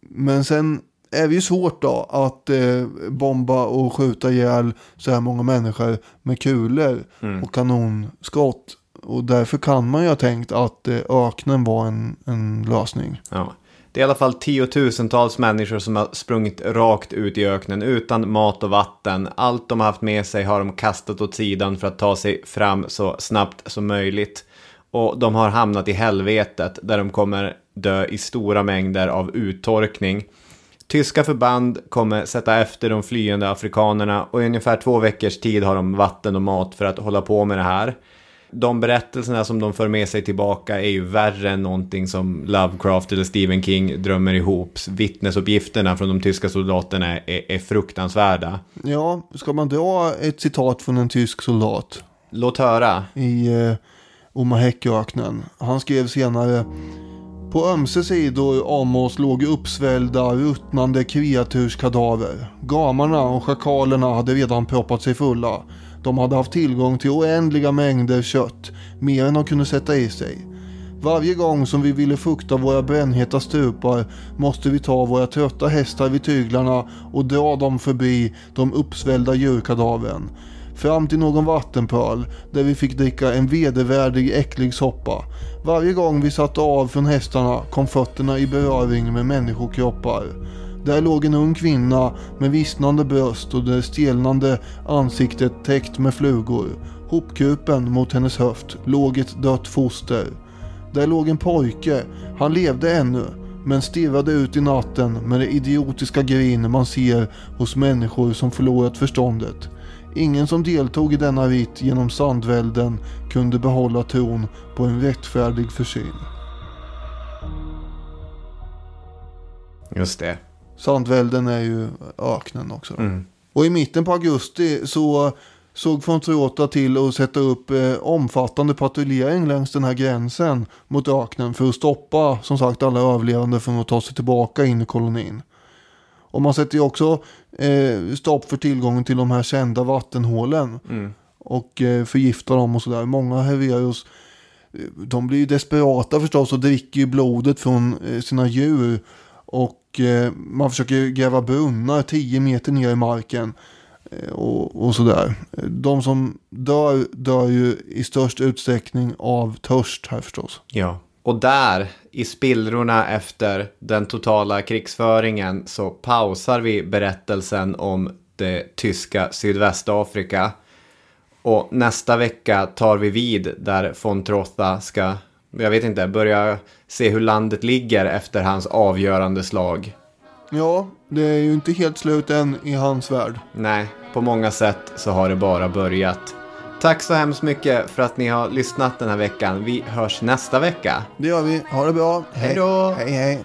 Men sen är det ju svårt då att eh, bomba och skjuta ihjäl så här många människor med kulor och kanonskott. Och därför kan man ju ha tänkt att eh, öknen var en, en lösning. Ja. Det är i alla fall tiotusentals människor som har sprungit rakt ut i öknen utan mat och vatten. Allt de har haft med sig har de kastat åt sidan för att ta sig fram så snabbt som möjligt. Och de har hamnat i helvetet där de kommer dö i stora mängder av uttorkning. Tyska förband kommer sätta efter de flyende afrikanerna och i ungefär två veckors tid har de vatten och mat för att hålla på med det här. De berättelserna som de för med sig tillbaka är ju värre än någonting som Lovecraft eller Stephen King drömmer ihop. Vittnesuppgifterna från de tyska soldaterna är, är fruktansvärda. Ja, ska man dra ett citat från en tysk soldat? Låt höra. i eh, Omahek-öknen. Han skrev senare på ömse sidor om oss låg uppsvällda, ruttnande kreaturskadaver. Gamarna och schakalerna hade redan proppat sig fulla. De hade haft tillgång till oändliga mängder kött, mer än de kunde sätta i sig. Varje gång som vi ville fukta våra brännheta strupar måste vi ta våra trötta hästar vid tyglarna och dra dem förbi de uppsvällda djurkadavren. Fram till någon vattenpöl där vi fick dricka en vedervärdig äcklig soppa. Varje gång vi satte av från hästarna kom fötterna i beröring med människokroppar. Där låg en ung kvinna med vissnande bröst och det stelnande ansiktet täckt med flugor. Hopkupen mot hennes höft låg ett dött foster. Där låg en pojke. Han levde ännu, men stirrade ut i natten med det idiotiska grin man ser hos människor som förlorat förståndet. Ingen som deltog i denna ritt genom sandvälden kunde behålla tron på en rättfärdig försyn. Just det. Sandvälden är ju öknen också. Och i mitten på augusti så såg von Trota till att sätta upp eh, omfattande patrullering längs den här gränsen mot öknen för att stoppa som sagt alla överlevande från att ta sig tillbaka in i kolonin. Och man sätter ju också eh, stopp för tillgången till de här kända vattenhålen och eh, förgiftar dem och sådär. Många Heveros eh, de blir ju desperata förstås och dricker ju blodet från eh, sina djur. Och eh, man försöker gräva brunnar 10 meter ner i marken. eh, Och, och sådär. De som dör, dör ju i störst utsträckning av törst här förstås. Ja. Och där, i spillrorna efter den totala krigsföringen, så pausar vi berättelsen om det tyska Sydvästafrika. Och nästa vecka tar vi vid där von Trotha ska, jag vet inte, börja se hur landet ligger efter hans avgörande slag. Ja, det är ju inte helt slut än i hans värld. Nej, på många sätt så har det bara börjat. Tack så hemskt mycket för att ni har lyssnat den här veckan. Vi hörs nästa vecka. Det gör vi. Ha det bra. Hej då. Hej hej.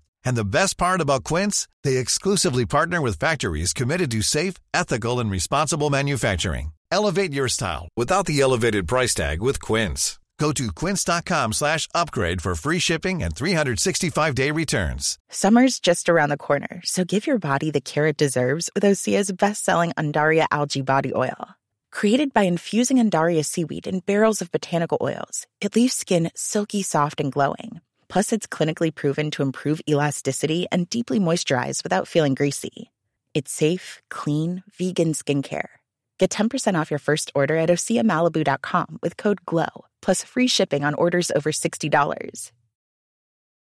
And the best part about Quince, they exclusively partner with factories committed to safe, ethical, and responsible manufacturing. Elevate your style without the elevated price tag with Quince. Go to quince.com slash upgrade for free shipping and 365-day returns. Summer's just around the corner, so give your body the care it deserves with Osea's best-selling Andaria algae body oil. Created by infusing Andaria seaweed in barrels of botanical oils, it leaves skin silky soft and glowing. Plus, it's clinically proven to improve elasticity and deeply moisturize without feeling greasy. It's safe, clean, vegan skincare. Get 10% off your first order at OseaMalibu.com with code GLOW, plus free shipping on orders over $60.